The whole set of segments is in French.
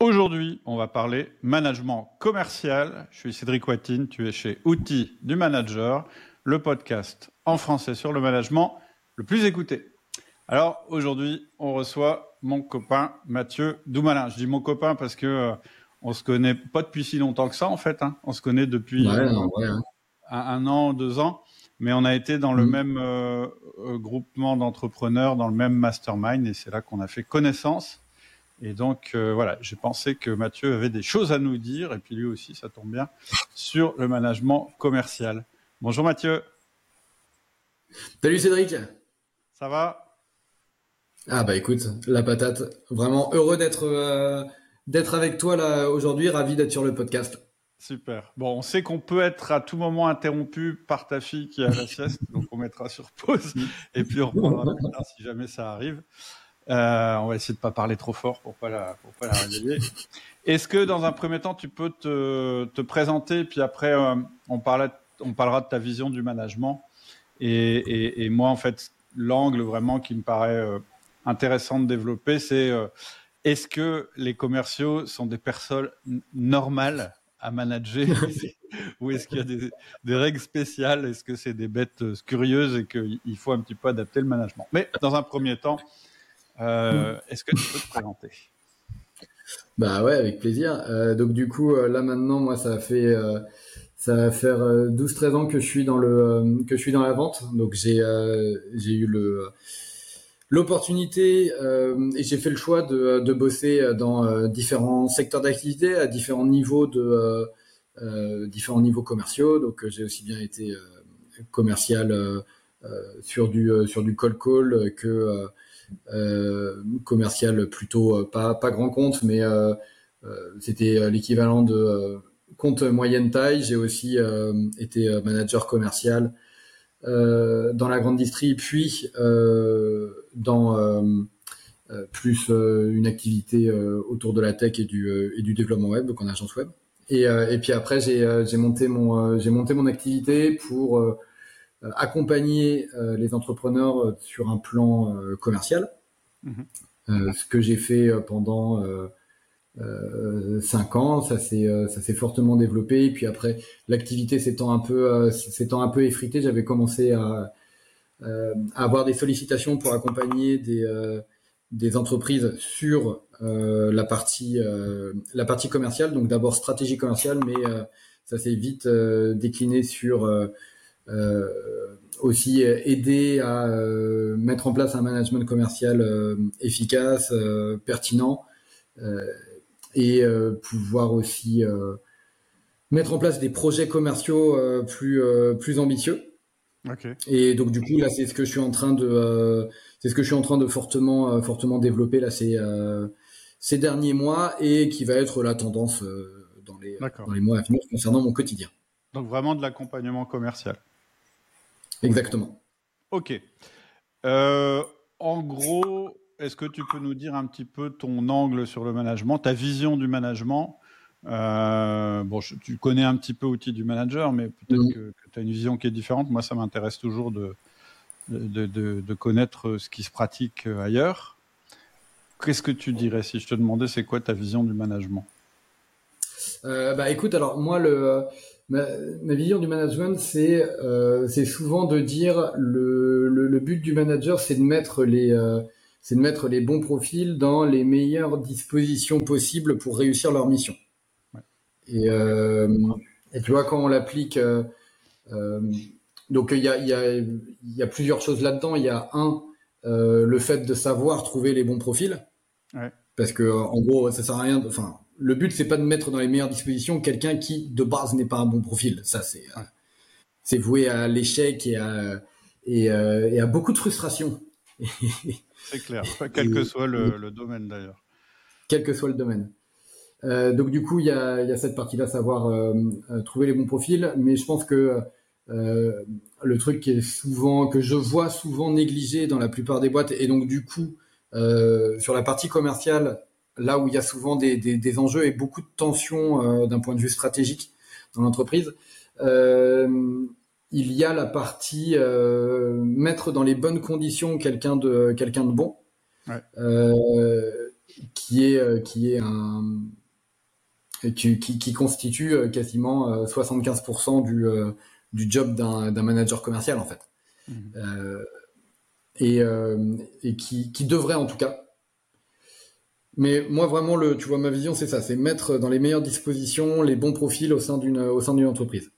Aujourd'hui, on va parler management commercial. Je suis Cédric Watine, tu es chez Outils du Manager, le podcast en français sur le management le plus écouté. Alors aujourd'hui, on reçoit mon copain Mathieu Doumalin. Je dis mon copain parce que euh, on se connaît pas depuis si longtemps que ça en fait. Hein. On se connaît depuis euh, hein. un, an, deux ans, mais on a été dans le mm. même euh, groupement d'entrepreneurs, dans le même mastermind, et c'est là qu'on a fait connaissance. Et donc euh, voilà, j'ai pensé que Mathieu avait des choses à nous dire, et puis lui aussi, ça tombe bien, sur le management commercial. Bonjour Mathieu. Salut Cédric. Ça va? Ah bah écoute, la patate. Vraiment heureux d'être euh, d'être avec toi là aujourd'hui, ravi d'être sur le podcast. Super. Bon, on sait qu'on peut être à tout moment interrompu par ta fille qui a la sieste, donc on mettra sur pause et puis on reprendra plus tard si jamais ça arrive. Euh, on va essayer de pas parler trop fort pour pas la, pour pas la réveiller. Est-ce que dans un premier temps, tu peux te, te présenter, puis après, euh, on, on parlera de ta vision du management. Et, moi, en fait, l'angle vraiment qui me paraît euh, intéressant de développer, c'est est-ce que les commerciaux sont des personnes normales à manager ou est-ce qu'il y a des règles spéciales? Est-ce que c'est des bêtes curieuses et qu'il faut un petit peu adapter le management? Mais dans un premier temps, euh, est-ce que tu peux te présenter? Bah ouais, avec plaisir. Euh, donc du coup, euh, là maintenant, moi, ça fait ça va faire 12-13 ans que je suis dans le que je suis dans la vente. Donc j'ai j'ai eu le l'opportunité euh, et j'ai fait le choix de, de bosser dans différents secteurs d'activité à différents niveaux de euh, différents niveaux commerciaux. Donc j'ai aussi bien été commercial sur du sur du call call que euh, commercial plutôt euh, pas pas grand compte, mais euh, c'était l'équivalent de compte moyenne taille. J'ai aussi été manager commercial dans la grande distrie, puis dans plus une activité autour de la tech et du, et du développement web, donc en agence web. Et, et puis après, j'ai monté mon j'ai monté mon activité pour euh, accompagner euh, les entrepreneurs euh, sur un plan commercial. Mhm. ce que j'ai fait pendant cinq ans, ça s'est ça s'est fortement développé. Et puis après, l'activité s'étant un peu s'étant un peu effritée, j'avais commencé à, avoir des sollicitations pour accompagner des des entreprises sur la partie la partie commerciale. Donc d'abord stratégie commerciale, mais ça s'est vite décliné sur euh, aussi aider à euh, mettre en place un management commercial euh, efficace, pertinent, et pouvoir aussi mettre en place des projets commerciaux plus plus ambitieux. Okay. Et donc du coup là c'est ce que je suis en train de c'est ce que je suis en train de fortement fortement développer là ces ces derniers mois et qui va être la tendance dans les dans les mois à venir concernant mon quotidien. Donc vraiment de l'accompagnement commercial. Exactement. Ok. Euh, en gros, est-ce que tu peux nous dire un petit peu ton angle sur le management, ta vision du management? Euh, Bon, tu connais un petit peu outil du manager, mais peut-être que, tu as une vision qui est différente. Moi, ça m'intéresse toujours de de, de, de, connaître ce qui se pratique ailleurs. Qu'est-ce que tu dirais si je te demandais c'est quoi ta vision du management? Euh, Bah écoute, alors moi le Ma, ma, vision du management, c'est euh, c'est souvent de dire le, le, le, but du manager, c'est de mettre les euh, c'est de mettre les bons profils dans les meilleures dispositions possibles pour réussir leur mission. Ouais. Et, euh, et, tu vois quand on l'applique, donc il y a il y a il y a plusieurs choses là-dedans. Il y a un le fait de savoir trouver les bons profils, ouais. parce que en gros ça sert à rien. Enfin le but c'est pas de mettre dans les meilleures dispositions quelqu'un qui de base n'est pas un bon profil. Ça c'est euh, c'est voué à l'échec et à et, euh, et, à beaucoup de frustration. c'est clair, quel que soit le, le domaine d'ailleurs. Quel que soit le domaine. Euh, donc du coup il y a, y a cette partie-là, savoir euh, euh, trouver les bons profils, mais je pense que le truc qui est souvent que je vois souvent négligé dans la plupart des boîtes et donc du coup sur la partie commerciale là où il y a souvent des, des, des enjeux et beaucoup de tensions euh, d'un point de vue stratégique dans l'entreprise. Euh, il y a la partie euh, mettre dans les bonnes conditions quelqu'un de quelqu'un de bon. Ouais. Qui est qui est un qui, qui, constitue quasiment 75% du du job d'un manager commercial en fait. Mmh. et, et qui, qui devrait en tout cas mais moi, vraiment, le, tu vois, ma vision, c'est ça, c'est mettre dans les meilleures dispositions les bons profils au sein d'une, au sein d'une entreprise.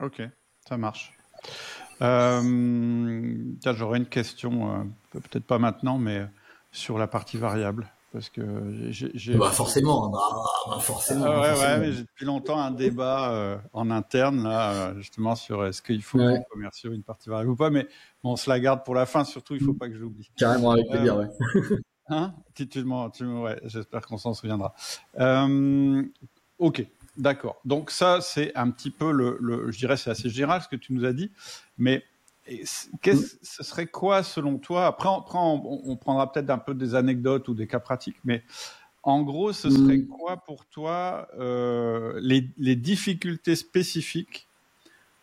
Ok, ça marche. Euh, j'aurais une question, euh, peut-être pas maintenant, mais sur la partie variable. Parce que j'ai. Bah forcément, bah, bah forcément. Ah ouais, ouais, mais j'ai depuis longtemps un débat euh, en interne, là, justement, sur est-ce qu'il faut ouais. commerciaux une partie variable ou pas. Mais on se la garde pour la fin, surtout, il ne faut pas que j'oublie. Carrément, avec plaisir, ouais. Hein? Tu, tu, ouais, J'espère qu'on s'en souviendra. Euh, ok, d'accord. Donc ça, c'est un petit peu le, le je dirais, c'est assez général ce que tu nous as dit, mais ce serait quoi selon toi Après, on, on prendra peut-être un peu des anecdotes ou des cas pratiques, mais en gros, ce serait mm. quoi pour toi euh, les, les, difficultés spécifiques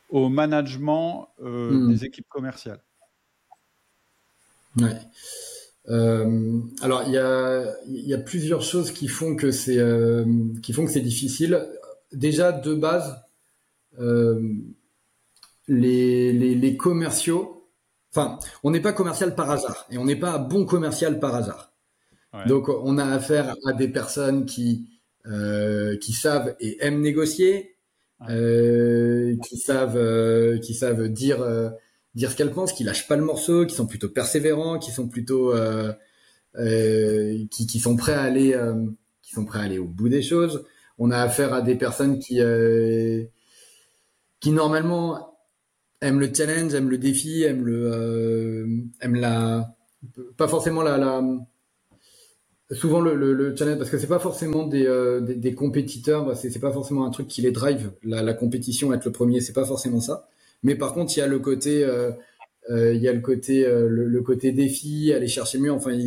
au management euh, mm. des équipes commerciales? Ouais. Euh, alors il y a, y a, plusieurs choses qui font que c'est euh, qui font que c'est difficile. Déjà de base, euh, les, les, les, commerciaux, enfin on n'est pas commercial par hasard et on n'est pas bon commercial par hasard. Ouais. Donc on a affaire à des personnes qui euh, qui savent et aiment négocier, ouais. qui savent qui savent dire dire ce qu'elles pensent, qui lâchent pas le morceau, qui sont plutôt persévérants, qui sont plutôt euh, euh, qui, qui, sont prêts à aller euh, qui sont prêts à aller au bout des choses. On a affaire à des personnes qui euh, qui normalement aiment le challenge, aiment le défi, aiment le euh, aiment la pas forcément la, la souvent le, le, le, challenge parce que c'est pas forcément des, euh, des, des, compétiteurs c'est pas forcément un truc qui les drive la, la compétition être le premier c'est pas forcément ça mais par contre, il y a le côté, euh, euh, il y a le côté, euh, le, côté défi, aller chercher mieux. Enfin,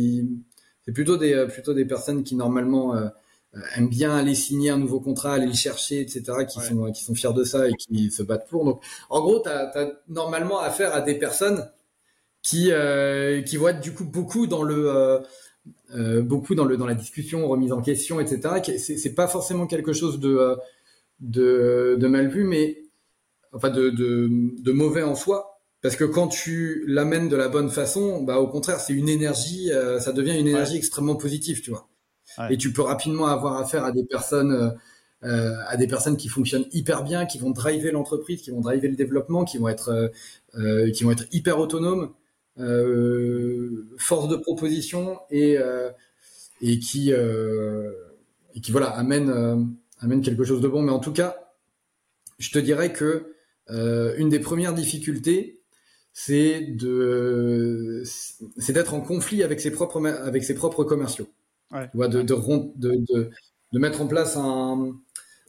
c'est plutôt des, plutôt des personnes qui normalement aiment bien aller signer un nouveau contrat, aller le chercher, etc., qui sont, qui sont fiers de ça et qui se battent pour. Donc, en gros, tu as, normalement affaire à des personnes qui, qui vont être du coup beaucoup dans le, euh, beaucoup dans le dans la discussion, remise en question, etc. C'est pas forcément quelque chose de, de de mal vu, mais enfin de, de, de, mauvais en soi. Parce que quand tu l'amènes de la bonne façon, bah au contraire, c'est une énergie, euh, ça devient une énergie extrêmement positive, tu vois. Ouais. Et tu peux rapidement avoir affaire à des personnes, euh, euh, à des personnes qui fonctionnent hyper bien, qui vont driver l'entreprise, qui vont driver le développement, qui vont être, euh, qui vont être hyper autonomes, force de proposition et et qui et qui voilà amènent amènent quelque chose de bon. Mais en tout cas, je te dirais que euh, une des premières difficultés, c'est de, c'est d'être en conflit avec ses propres, avec ses propres commerciaux. Ouais. Tu vois, de, de, de, de, mettre en place un,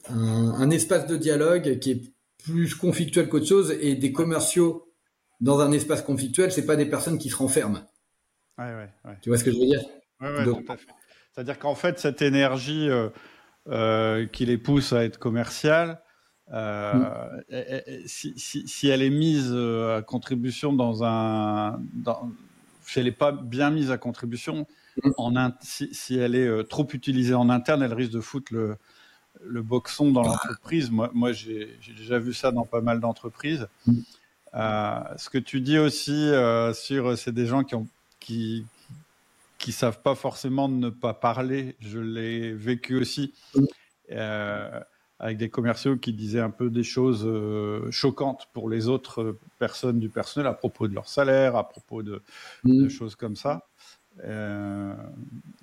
un, un, espace de dialogue qui est plus conflictuel qu'autre chose et des commerciaux dans un espace conflictuel, c'est pas des personnes qui se renferment. Ouais, ouais, ouais. Tu vois ce que je veux dire? Ouais, ouais, Donc, tout à fait. C'est-à-dire qu'en fait, cette énergie euh, euh, qui les pousse à être commercial, euh, mm. si, si, si, elle est mise euh, à contribution dans un, dans, si elle n'est pas bien mise à contribution, mm. en si, si, elle est euh, trop utilisée en interne, elle risque de foutre le, le boxon dans l'entreprise. Moi, moi j'ai déjà vu ça dans pas mal d'entreprises. Mm. Euh, ce que tu dis aussi euh, sur, c'est des gens qui ont, qui, qui savent pas forcément ne pas parler. Je l'ai vécu aussi. Euh, avec des commerciaux qui disaient un peu des choses euh, choquantes pour les autres personnes du personnel à propos de leur salaire, à propos de, mmh. de choses comme ça. Euh,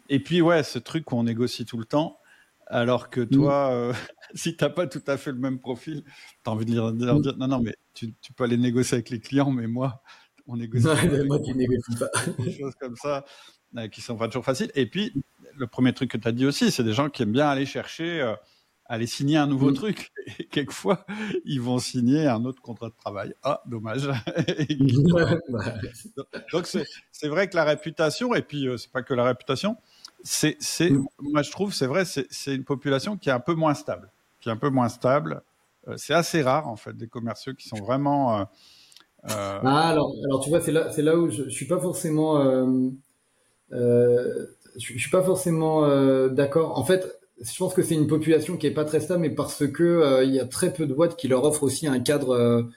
et puis ouais, ce truc où on négocie tout le temps, alors que toi, mmh. euh, si t'as pas tout à fait le même profil, tu as envie de leur dire, mmh. non non mais tu, tu, peux aller négocier avec les clients, mais moi, on négocie. Ouais, moi, tu négocies pas. des choses comme ça euh, qui sont pas toujours faciles. Et puis le premier truc que tu as dit aussi, c'est des gens qui aiment bien aller chercher euh, aller signer un nouveau mmh. truc. Et quelquefois, ils vont signer un autre contrat de travail. Ah, dommage. Donc, c'est vrai que la réputation, et puis euh, c'est pas que la réputation, c'est, mmh. moi je trouve, c'est vrai, c'est une population qui est un peu moins stable. Qui est un peu moins stable. Euh, c'est assez rare, en fait, des commerciaux qui sont vraiment. Euh, ah, alors, alors, tu vois, c'est là, là où je, je suis pas forcément. je, suis pas forcément d'accord. En fait, je pense que c'est une population qui est pas très stable, mais parce que il y a très peu de boîtes qui leur offrent aussi un cadre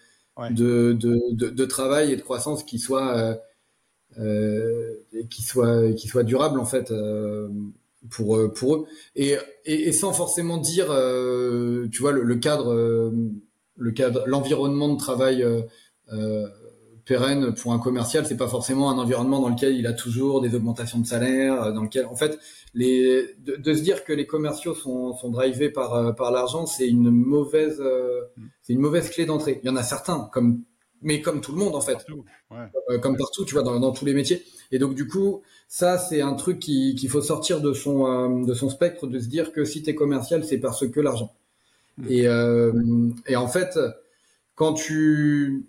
de, de, de, travail et de croissance qui soit qui soit qui soit durable en fait pour pour eux. Et, et, sans forcément dire tu vois le cadre le cadre, l'environnement de travail euh, euh, pérenne pour un commercial, c'est pas forcément un environnement dans lequel il a toujours des augmentations de salaire, euh, dans lequel, en fait, les, de, se dire que les commerciaux sont, sont drivés par, par l'argent, c'est une mauvaise, c'est une mauvaise clé d'entrée. Il y en a certains, comme, mais comme tout le monde en fait, comme partout, tu vois, dans, dans, tous les métiers. Et donc du coup, ça c'est un truc qu'il faut sortir de son, de son spectre, de se dire que si tu es commercial, c'est parce que l'argent. Mm. Et, euh, et en fait, quand tu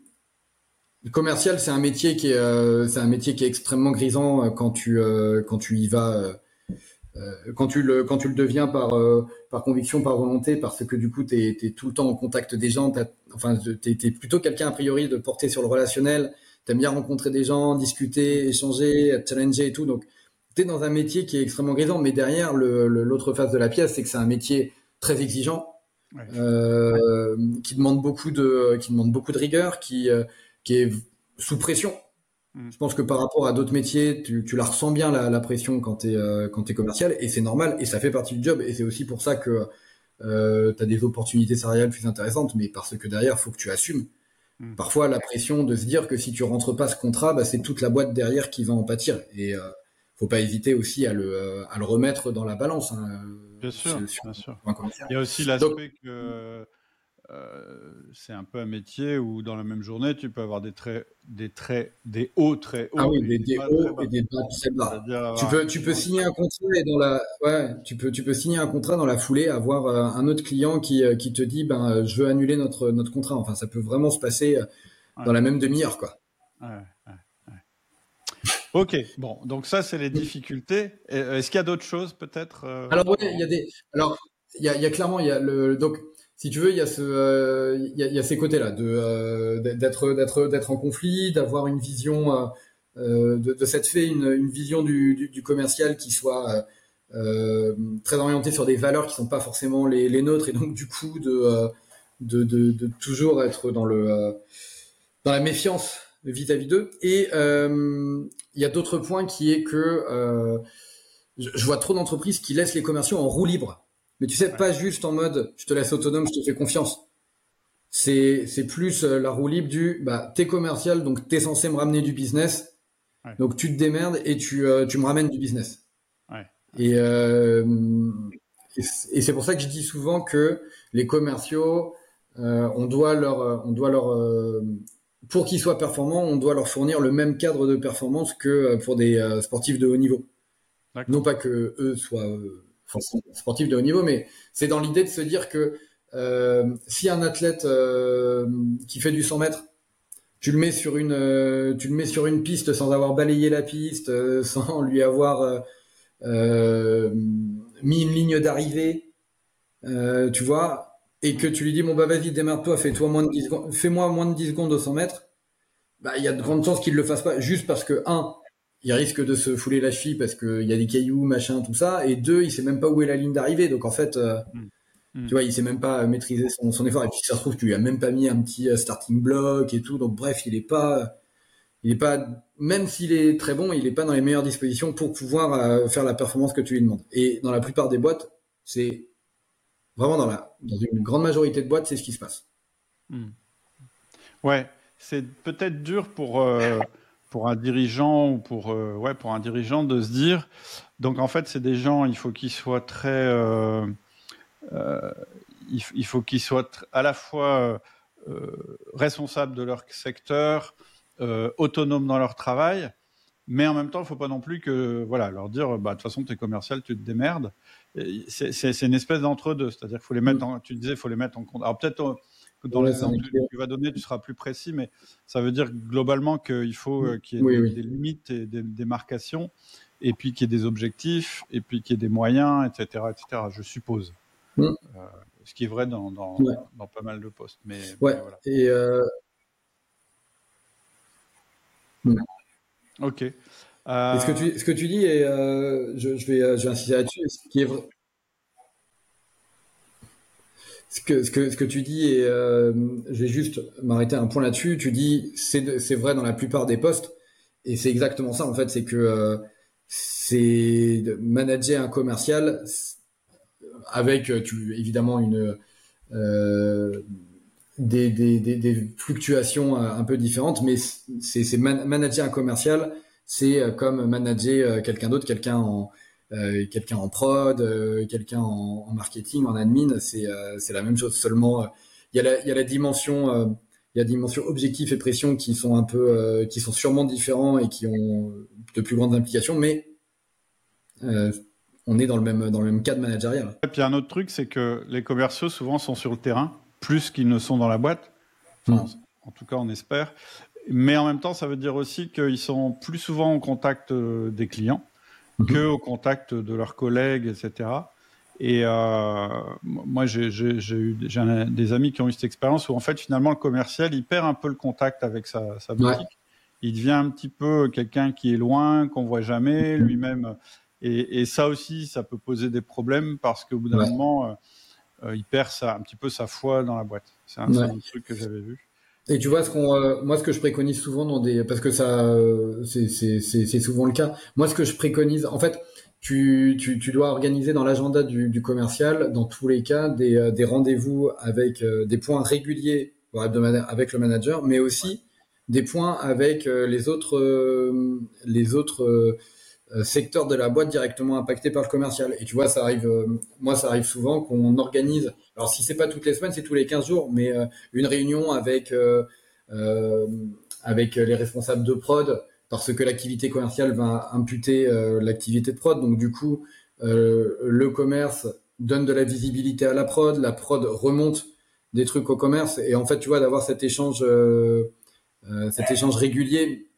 le commercial, c'est un métier qui est, euh, c'est un métier qui est extrêmement grisant euh, quand tu, euh, quand tu y vas, quand tu le, quand tu le deviens par, par conviction, par volonté, parce que du coup, tu es, tout le temps en contact des gens. Enfin, tu es, plutôt quelqu'un a priori de porter sur le relationnel. T'aimes bien rencontrer des gens, discuter, échanger, challenger et tout. Donc, tu es dans un métier qui est extrêmement grisant. Mais derrière, l'autre face de la pièce, c'est que c'est un métier très exigeant euh, qui demande beaucoup de, qui demande beaucoup de rigueur, qui, euh, qui est sous pression. Mm. Je pense que par rapport à d'autres métiers, tu, tu, la ressens bien la, la pression quand tu es, euh, quand es commercial et c'est normal et ça fait partie du job et c'est aussi pour ça que euh, tu as des opportunités salariales plus intéressantes, mais parce que derrière, faut que tu assumes. Mm. Parfois, la pression de se dire que si tu rentres pas ce contrat, bah, c'est toute la boîte derrière qui va en pâtir. Et euh, faut pas hésiter aussi à le, à le remettre dans la balance. Hein. Bien sûr, bien sûr. Il y a aussi l'aspect que euh, c'est un peu un métier où dans la même journée, tu peux avoir des traits, des traits, des hauts très hauts. Ah oui, des, des hauts et des bas très bas. Tu peux, tu peux signer un contrat et dans la, ouais, tu peux, tu peux signer un contrat dans la foulée, avoir euh, un autre client qui, euh, qui te dit, ben, je veux annuler notre, notre contrat. Enfin, ça peut vraiment se passer dans la même demi-heure, quoi. Ouais. Ok, bon, donc ça c'est les difficultés. Est-ce qu'il y a d'autres choses peut-être Alors il y a des. Alors il y a, y a, clairement il y a le donc si tu veux il y a euh, ces côtés là de d'être d'être d'être en conflit, d'avoir une vision de, de cette fait une, vision du, commercial qui soit très orientée sur des valeurs qui sont pas forcément les, nôtres et donc du coup de toujours être dans le dans la méfiance vis-à-vis d'eux. Et euh, il y a d'autres points qui est que euh, je, vois trop d'entreprises qui laissent les commerciaux en roue libre. Mais tu sais, pas juste en mode je te laisse autonome, je te fais confiance. C'est c'est plus euh, la roue libre du bah t'es commercial donc t'es censé me ramener du business. Donc tu te démerdes et tu tu me ramènes du business. Et et c'est pour ça que je dis souvent que les commerciaux, on doit leur, on doit leur, pour qu'ils soient performants, on doit leur fournir le même cadre de performance que euh, pour des euh, sportifs de haut niveau. Non pas que eux soient euh, sportifs de haut niveau, mais c'est dans l'idée de se dire que euh, si un athlète qui fait du 100 mètres, tu le mets sur une, tu le mets sur une piste sans avoir balayé la piste, sans lui avoir mis une ligne d'arrivée, tu vois, et que tu lui dis bon bah vas-y démarre-toi, fais-toi moins de 10 secondes, fais-moi moins de 10 secondes au 100 mètres, bah il y a de grandes chances qu'il le fasse pas juste parce que un, il risque de se fouler la cheville parce qu'il y a des cailloux, machin, tout ça, et deux, il sait même pas où est la ligne d'arrivée, donc en fait, euh, mm. tu vois, il sait même pas maîtriser son, son effort, et puis ça se trouve tu lui as même pas mis un petit euh, starting block et tout, donc bref, il est pas, il est pas, même s'il est très bon, il est pas dans les meilleures dispositions pour pouvoir euh, faire la performance que tu lui demandes. Et dans la plupart des boîtes, c'est Vraiment, dans, la, dans une grande majorité de boîtes, c'est ce qui se passe. Hmm. Ouais, c'est peut-être dur pour, euh, pour un dirigeant ou pour, euh, ouais, pour un dirigeant de se dire. Donc, en fait, c'est des gens, il faut qu'ils soient très. Euh, il, il, faut qu'ils soient à la fois responsables de leur secteur, autonomes dans leur travail, mais en même temps, il ne faut pas non plus que, voilà, leur dire, bah, de toute façon, tu es commercial, tu te démerdes c'est une espèce d'entre-deux, c'est-à-dire qu'il faut les mettre, en, tu disais, faut les mettre en compte. Alors peut-être euh, dans les exemples que tu vas donner, tu seras plus précis, mais ça veut dire globalement qu'il faut euh, qu'il y ait des, limites et des démarcations, et puis qu'il y ait des objectifs, et puis qu'il y ait des moyens, etc., etc. Je suppose. Mm. Euh, ce qui est vrai dans, dans, dans, pas mal de postes. Mais, ouais. Et mm. Ok. ce que tu ce que tu dis et je, je, vais je vais insister là-dessus. Ce qui est vrai. Ce que, tu dis, et je vais juste m'arrêter un point là-dessus, tu dis c'est vrai dans la plupart des postes, et c'est exactement ça en fait, c'est que c'est manager un commercial avec tu, évidemment une euh, des, fluctuations un peu différentes, mais c'est manager un commercial, c'est euh, comme manager euh, quelqu'un d'autre, quelqu'un en quelqu'un en prod, quelqu'un en, marketing, en admin, c'est c'est la même chose. Seulement, il y a la il y a la dimension il y a dimension objectif et pression qui sont un peu qui sont sûrement différents et qui ont de plus grandes implications, mais on est dans le même dans le même cadre managérial. Et puis un autre truc, c'est que les commerciaux souvent sont sur le terrain plus qu'ils ne sont dans la boîte. Mm. En tout cas, on espère. Mais en même temps, ça veut dire aussi qu'ils sont plus souvent au contact euh, des clients mm-hmm. que au contact de leurs collègues, etc. Et euh, moi, j'ai eu des amis qui ont eu cette expérience où en fait, finalement, le commercial, il perd un peu le contact avec sa, boutique. Il devient un petit peu quelqu'un qui est loin, qu'on voit jamais, mm-hmm. lui-même et, et, ça aussi, ça peut poser des problèmes parce qu'au bout d'un moment, euh, euh, il perd ça, un petit peu sa foi dans la boîte. C'est un, ouais. truc que j'avais vu. Et tu vois ce qu'on, euh, moi ce que je préconise souvent dans des, parce que ça, euh, c'est souvent le cas. Moi ce que je préconise, en fait, tu, tu, tu dois organiser dans l'agenda du, du, commercial, dans tous les cas, des, des rendez-vous avec des points réguliers avec le manager, mais aussi des points avec les autres, les autres euh, secteur de la boîte directement impacté par le commercial. Et tu vois, ça arrive, euh, moi, ça arrive souvent qu'on organise. Alors, si c'est pas toutes les semaines, c'est tous les 15 jours, mais euh, une réunion avec avec les responsables de prod, parce que l'activité commerciale va imputer l'activité de prod. Donc, du coup, le commerce donne de la visibilité à la prod, la prod remonte des trucs au commerce. Et en fait, tu vois, d'avoir cet échange, cet échange régulier,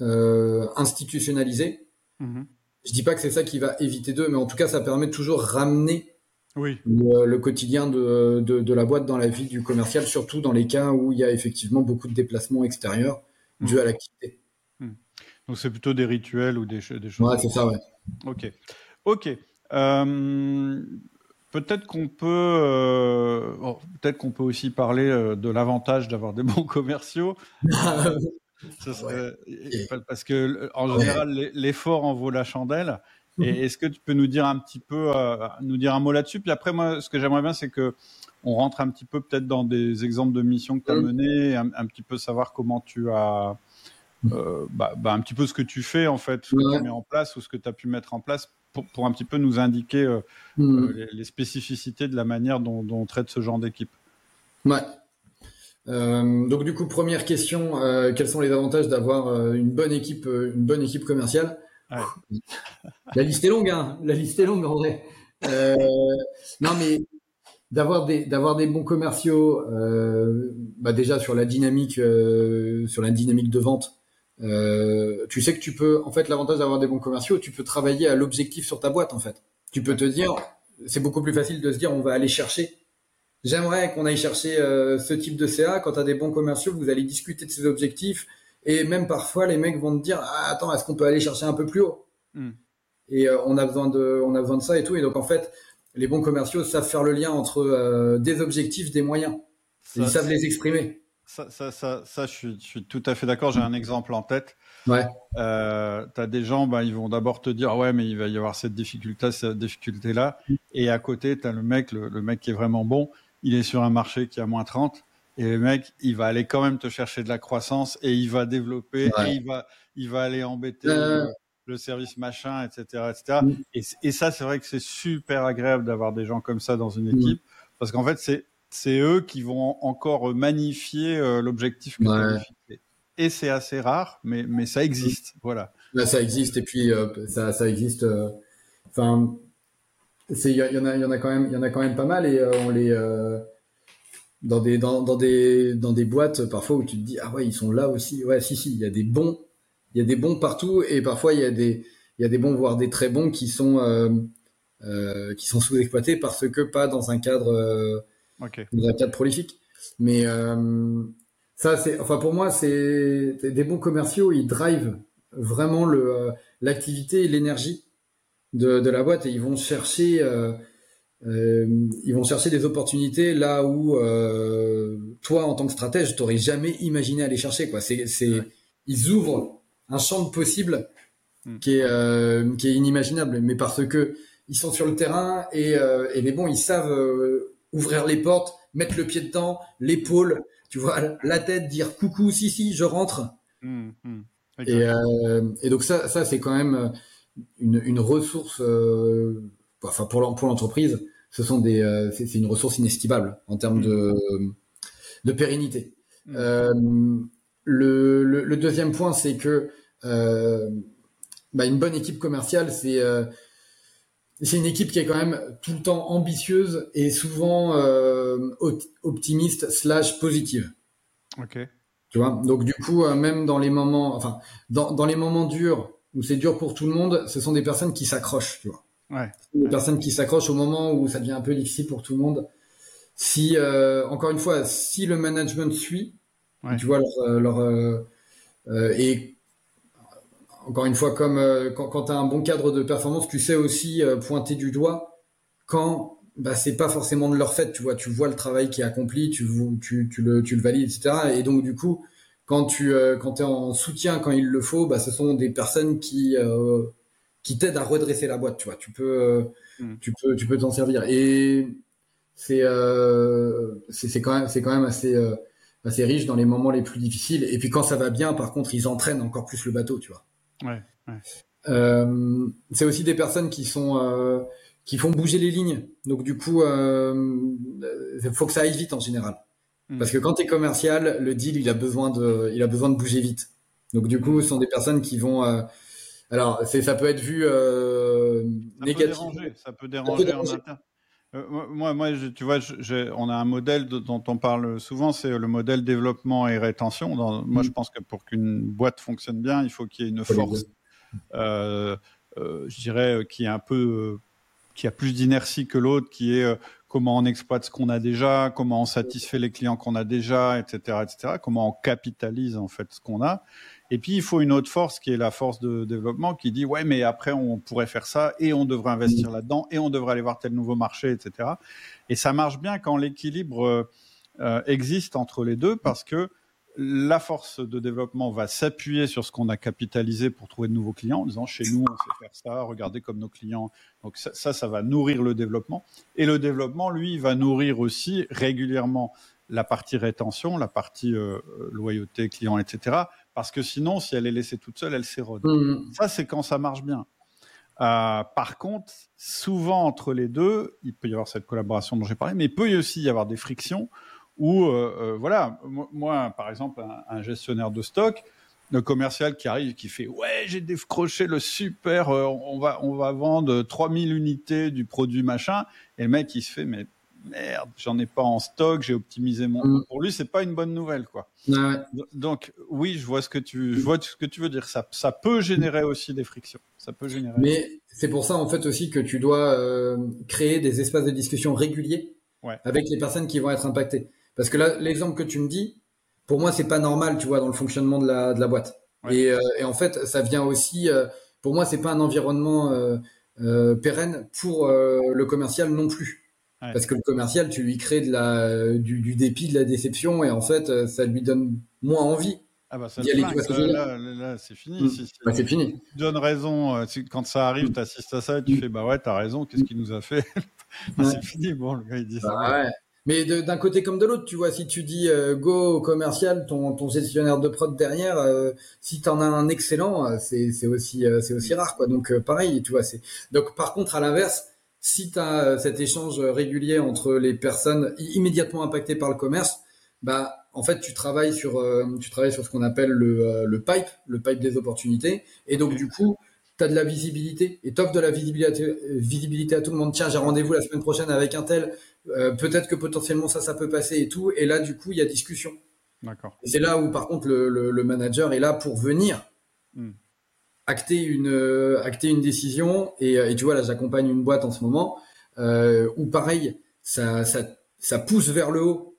institutionnalisé, Mhm. Je dis pas que c'est ça qui va éviter d'eux, mais en tout cas, ça permet de toujours ramener oui. le, quotidien de, de, la boîte dans la vie du commercial, surtout dans les cas où il y a effectivement beaucoup de déplacements extérieurs dus mhm. à l'activité. Mhm. Donc c'est plutôt des rituels ou des, des choses. Ouais, c'est ça, ouais. Ok. Ok. Euh, peut-être qu'on peut, euh, peut-être qu'on peut aussi parler euh, de l'avantage d'avoir des bons commerciaux. Parce que en général, l'effort en vaut la chandelle. Et mhm. est-ce que tu peux nous dire un petit peu, euh, nous dire un mot là-dessus? Puis après, moi, ce que j'aimerais bien, c'est que on rentre un petit peu peut-être dans des exemples de missions que tu as menées, un, petit peu savoir comment tu as, mhm. euh, bah, bah, un petit peu ce que tu fais en fait, ce que tu mets en place ou ce que tu as pu mettre en place pour, pour un petit peu nous indiquer euh, mhm. les, les, spécificités de la manière dont, dont on traite ce genre d'équipe. Ouais. Euh, donc du coup, première question, euh, quels sont les avantages d'avoir euh, une bonne équipe, une bonne équipe commerciale? La liste est longue, hein La liste est longue en vrai. non mais d'avoir des d'avoir des bons commerciaux, bah déjà sur la dynamique, sur la dynamique de vente. tu sais que tu peux, en fait, l'avantage d'avoir des bons commerciaux, tu peux travailler à l'objectif sur ta boîte en fait. Tu peux te dire, c'est beaucoup plus facile de se dire, on va aller chercher J'aimerais qu'on aille chercher euh, ce type de CA. Quand tu as des bons commerciaux, vous allez discuter de ces objectifs. Et même parfois, les mecs vont te dire ah, Attends, est-ce qu'on peut aller chercher un peu plus haut? Hmm. Et euh, on, a besoin de, on a besoin de ça et tout. Et donc, en fait, les bons commerciaux savent faire le lien entre euh, des objectifs, des moyens. ils savent les exprimer. Ça, ça, ça, ça je, suis, je, suis, tout à fait d'accord. J'ai un exemple en tête. Ouais. Tu as des gens, bah, ils vont d'abord te dire ouais, mais il va y avoir cette difficulté, cette difficulté là. Et à côté, tu as le mec, le, le, mec qui est vraiment bon il est sur un marché qui a moins 30 et le mec, il va aller quand même te chercher de la croissance et il va développer et il va, il va aller embêter le, service machin, etc., etc. Mm. Et, et, ça, c'est vrai que c'est super agréable d'avoir des gens comme ça dans une mm. équipe parce qu'en fait, c'est c'est eux qui vont encore magnifier euh, l'objectif que tu as fixé. Et c'est assez rare, mais mais ça existe, mm. voilà. Là, ça existe et puis euh, ça ça existe. Euh, enfin, il y, en a il y en a quand même il y en a quand même pas mal et euh, on les euh, dans des dans, dans, des dans des boîtes parfois où tu te dis ah ouais ils sont là aussi ouais si si il y a des bons il y a des bons partout et parfois il y a des il y a des bons voire des très bons qui sont euh, qui sont sous-exploités parce que pas dans un cadre okay. dans un cadre prolifique mais ça c'est enfin pour moi c'est des bons commerciaux ils drive vraiment le l'activité et l'énergie de, de, la boîte et ils vont chercher ils vont chercher des opportunités là où toi en tant que stratège t'aurais jamais imaginé aller chercher quoi c'est c'est ils ouvrent un champ de possibles hmm. qui est qui est inimaginable mais parce que ils sont sur le terrain et, euh, et mais bon, ils savent euh, ouvrir les portes, mettre le pied dedans, l'épaule, tu vois, la tête, dire coucou, si si, je rentre. Mmh, mmh. et, euh, et, donc ça, ça c'est quand même une, une ressource, euh, enfin pour l'entreprise, ce sont des, c'est une ressource inestimable en termes de, de pérennité. Mmh. Le, le, le, deuxième point, c'est que bah, une bonne équipe commerciale, c'est c'est une équipe qui est quand même tout le temps ambitieuse et souvent euh, optimiste slash positive. Ok. Tu vois? Donc du coup, euh, même dans les moments, enfin, dans, dans les moments durs où c'est dur pour tout le monde, ce sont des personnes qui s'accrochent. Tu vois. Ouais. Des personnes qui s'accrochent au moment où ça devient un peu difficile pour tout le monde. Si, euh, encore une fois, si le management suit, tu vois leur, leur et encore une fois, comme euh, quand, quand tu as un bon cadre de performance, tu sais aussi euh, pointer du doigt quand bah, c'est pas forcément de leur fait. Tu vois, tu vois le travail qui est accompli, tu, tu, tu, le, tu le valides, etc. Et donc, du coup, quand tu euh, quand es en soutien quand il le faut, bah, ce sont des personnes qui qui t'aident à redresser la boîte. Tu vois, tu peux hmm. tu peux tu peux t'en servir. Et c'est c'est quand même c'est quand même assez assez riche dans les moments les plus difficiles. Et puis quand ça va bien, par contre, ils entraînent encore plus le bateau. Tu vois. Ouais, euh, c'est aussi des personnes qui sont euh, qui font bouger les lignes. Donc du coup, il euh, faut que ça aille vite en général. Hmm. Parce que quand tu es commercial, le deal, il a besoin de, il a besoin de bouger vite. Donc du coup, ce sont des personnes qui vont. alors, c'est, ça peut être vu euh, ça négatif. Peut déranger, ça peut déranger, en interne. moi, moi, tu vois, on a un modèle dont on parle souvent, c'est le modèle développement et rétention. Dans, moi, je mm. pense que pour qu'une boîte fonctionne bien, il faut qu'il y ait une force, euh, euh, je dirais, qui est un peu, euh, qui a plus d'inertie que l'autre, qui est comment on exploite ce qu'on a déjà, comment on satisfait les clients qu'on a déjà, etc., etc. Comment on capitalise en fait ce qu'on a. Et puis, il faut une autre force qui est la force de développement qui dit, ouais, mais après, on pourrait faire ça et on devrait investir là-dedans et on devrait aller voir tel nouveau marché, etc. Et ça marche bien quand l'équilibre euh, euh, existe entre les deux parce que la force de développement va s'appuyer sur ce qu'on a capitalisé pour trouver de nouveaux clients en disant chez nous on sait faire ça, regardez comme nos clients. Donc ça, ça, ça va nourrir le développement. Et le développement, lui, va nourrir aussi régulièrement la partie rétention, la partie euh, loyauté client, etc parce que sinon, si elle est laissée toute seule, elle s'érode. Mm. Ça, c'est quand ça marche bien. Euh, par contre, souvent entre les deux, il peut y avoir cette collaboration dont j'ai parlé, mais il peut aussi y avoir des frictions où, euh, euh, voilà, moi, par exemple, un, gestionnaire de stock, le commercial qui arrive, qui fait ouais, j'ai décroché le super, on va on va vendre 3000 unités du produit machin, et le mec il se fait mais merde, j'en ai pas en stock, j'ai optimisé mon. Mm. Pour lui, c'est pas une bonne nouvelle, quoi. Donc, oui, je vois ce que tu, je vois ce que tu veux dire. Ça, ça peut générer aussi des frictions. Ça peut générer. Mais c'est pour ça, en fait, aussi que tu dois euh, créer des espaces de discussion réguliers avec les personnes qui vont être impactées. Parce que là, l'exemple que tu me dis, pour moi, c'est pas normal, tu vois, dans le fonctionnement de la, de la boîte. Et, euh, et, en fait, ça vient aussi. Euh, pour moi, c'est pas un environnement pérenne pour le commercial non plus. Parce que le commercial, tu lui crées de la, du, dépit, de la déception, et en fait, euh, ça lui donne moins envie. Ah bah ça là, là, c'est fini. Mmh. bah, c'est fini. Tu donnes raison. Euh, quand ça arrive, tu assistes à ça et tu mmh. fais bah ouais, t'as raison. Qu'est-ce qu'il nous a fait? C'est fini. Bon, le gars il dit ça. Bah ouais. Mais d'un côté comme de l'autre, tu vois, si tu dis euh, go commercial, ton, ton gestionnaire de prod derrière, euh, si tu en as un excellent, c'est aussi c'est aussi rare quoi. Donc pareil, tu vois, c'est donc par contre à l'inverse, si tu as euh, cet échange régulier entre les personnes immédiatement impactées par le commerce, bah en fait tu travailles sur euh, tu travailles sur ce qu'on appelle le, euh, le pipe, le pipe des opportunités et donc du coup tu as de la visibilité et t'offres de la visibilité, visibilité à tout le monde. Tiens, j'ai rendez-vous la semaine prochaine avec un tel. peut-être que potentiellement ça, ça peut passer et tout. Et là, du coup, il y a discussion. D'accord. C'est là où, par contre, le, le, manager est là pour venir hmm acter une euh, acter une décision et, euh, et tu vois là j'accompagne une boîte en ce moment euh, où pareil ça, ça ça pousse vers le haut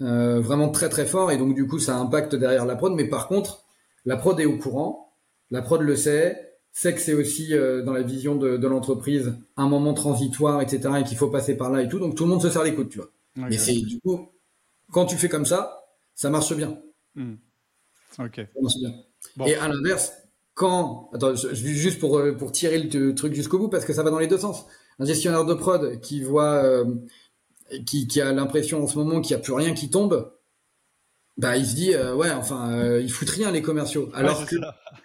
euh, vraiment très très fort et donc du coup ça impacte derrière la prod mais par contre la prod est au courant la prod le sait, sait que c'est aussi euh, dans la vision de, de l'entreprise un moment transitoire, etc., et qu'il faut passer par là et tout. Donc tout le monde se serre les coudes, tu vois. Mais c'est du coup, quand tu fais comme ça, ça marche bien. Hmm. Ok. Ça marche bien. Et à l'inverse, quand, attends, je, je juste pour euh, pour tirer le truc jusqu'au bout parce que ça va dans les deux sens. Un gestionnaire de prod qui voit, euh, qui, qui a l'impression en ce moment qu'il n'y a plus rien qui tombe, bah il se dit euh, ouais enfin euh, ils foutent rien les commerciaux. Alors que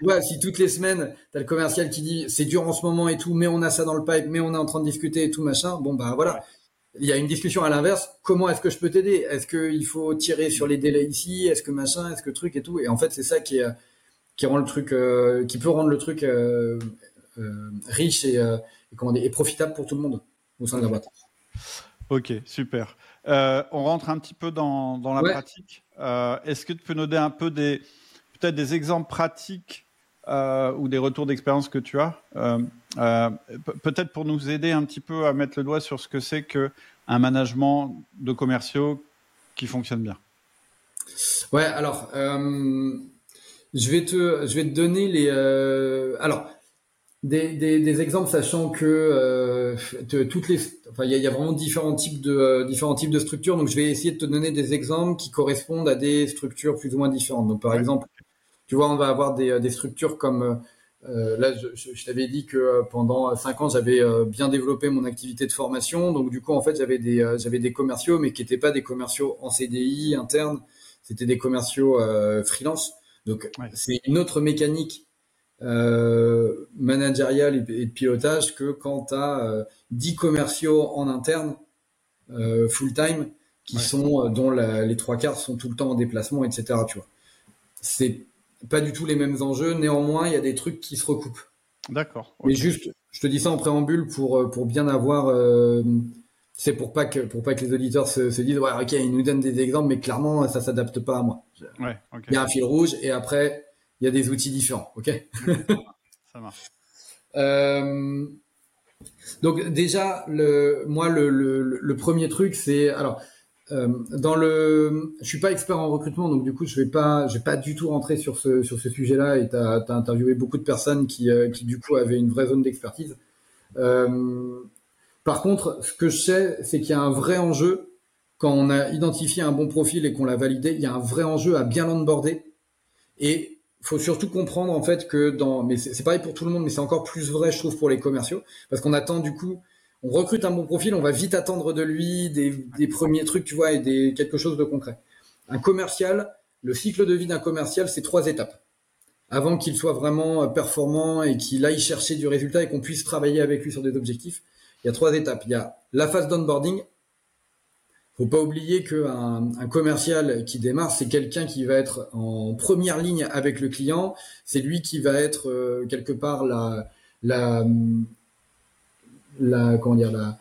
ouais, si toutes les semaines t'as le commercial qui dit c'est dur en ce moment et tout mais on a ça dans le pipe mais on est en train de discuter et tout machin bon bah voilà. Il y a une discussion à l'inverse. Comment est-ce que je peux t'aider? Est-ce que il faut tirer sur les délais ici? Est-ce que machin? Est-ce que truc et tout? Et en fait c'est ça qui est qui rend le truc euh, qui peut rendre le truc euh, riche et, et, comment dire, et profitable pour tout le monde au sein de la boîte. Ok super. On rentre un petit peu dans, dans la pratique euh, est-ce que tu peux nous donner un peu des peut-être des exemples pratiques euh, ou des retours d'expérience que tu as euh, Peut-être pour nous aider un petit peu à mettre le doigt sur ce que c'est que un management de commerciaux qui fonctionne bien? Ouais, alors je vais te je vais te donner les alors des, des, des, exemples, sachant que euh, toutes les, enfin, il y, y, a vraiment différents types de euh, différents types de structures. Donc, je vais essayer de te donner des exemples qui correspondent à des structures plus ou moins différentes. Donc, par exemple, tu vois, on va avoir des, des structures comme euh, là, je, je, t'avais dit que pendant cinq ans, j'avais bien développé mon activité de formation. Donc, du coup, en fait, j'avais des j'avais des commerciaux, mais qui n'étaient pas des commerciaux en CDI interne. C'était des commerciaux freelance. Donc, c'est une autre mécanique euh, managérial et, de pilotage que quand tu as euh, 10 commerciaux en interne euh, full time qui sont euh, dont les trois quarts sont tout le temps en déplacement, etc. Tu vois, c'est pas du tout les mêmes enjeux. Néanmoins, il y a des trucs qui se recoupent. D'accord. Mais juste, je te dis ça en préambule pour pour bien avoir. c'est pour pas que pour pas que les auditeurs se, se, disent ouais ok ils nous donnent des exemples mais clairement ça s'adapte pas à moi. Ouais, Il y a un fil rouge et après il y a des outils différents. Ok. Ça marche. Euh, donc déjà, le, moi, le, le, le premier truc, c'est alors euh, dans le, je suis pas expert en recrutement, donc du coup, je vais pas, je vais pas du tout rentrer sur ce sur ce sujet-là. Et tu as, interviewé beaucoup de personnes qui, euh, qui du coup avaient une vraie zone d'expertise. Euh, par contre, ce que je sais, c'est qu'il y a un vrai enjeu quand on a identifié un bon profil et qu'on l'a validé. Il y a un vrai enjeu à bien l'onboarder et faut surtout comprendre en fait que dans, mais c'est pareil pour tout le monde, mais c'est encore plus vrai, je trouve, pour les commerciaux, parce qu'on attend du coup, on recrute un bon profil, on va vite attendre de lui des, des premiers trucs, tu vois, et des quelque chose de concret. Un commercial, le cycle de vie d'un commercial, c'est trois étapes. Avant qu'il soit vraiment performant et qu'il aille chercher du résultat et qu'on puisse travailler avec lui sur des objectifs, il y a trois étapes. Il y a la phase d'onboarding, faut pas oublier qu'un un commercial qui démarre, c'est quelqu'un qui va être en première ligne avec le client. C'est lui qui va être euh, quelque part la, la, la comment dire la,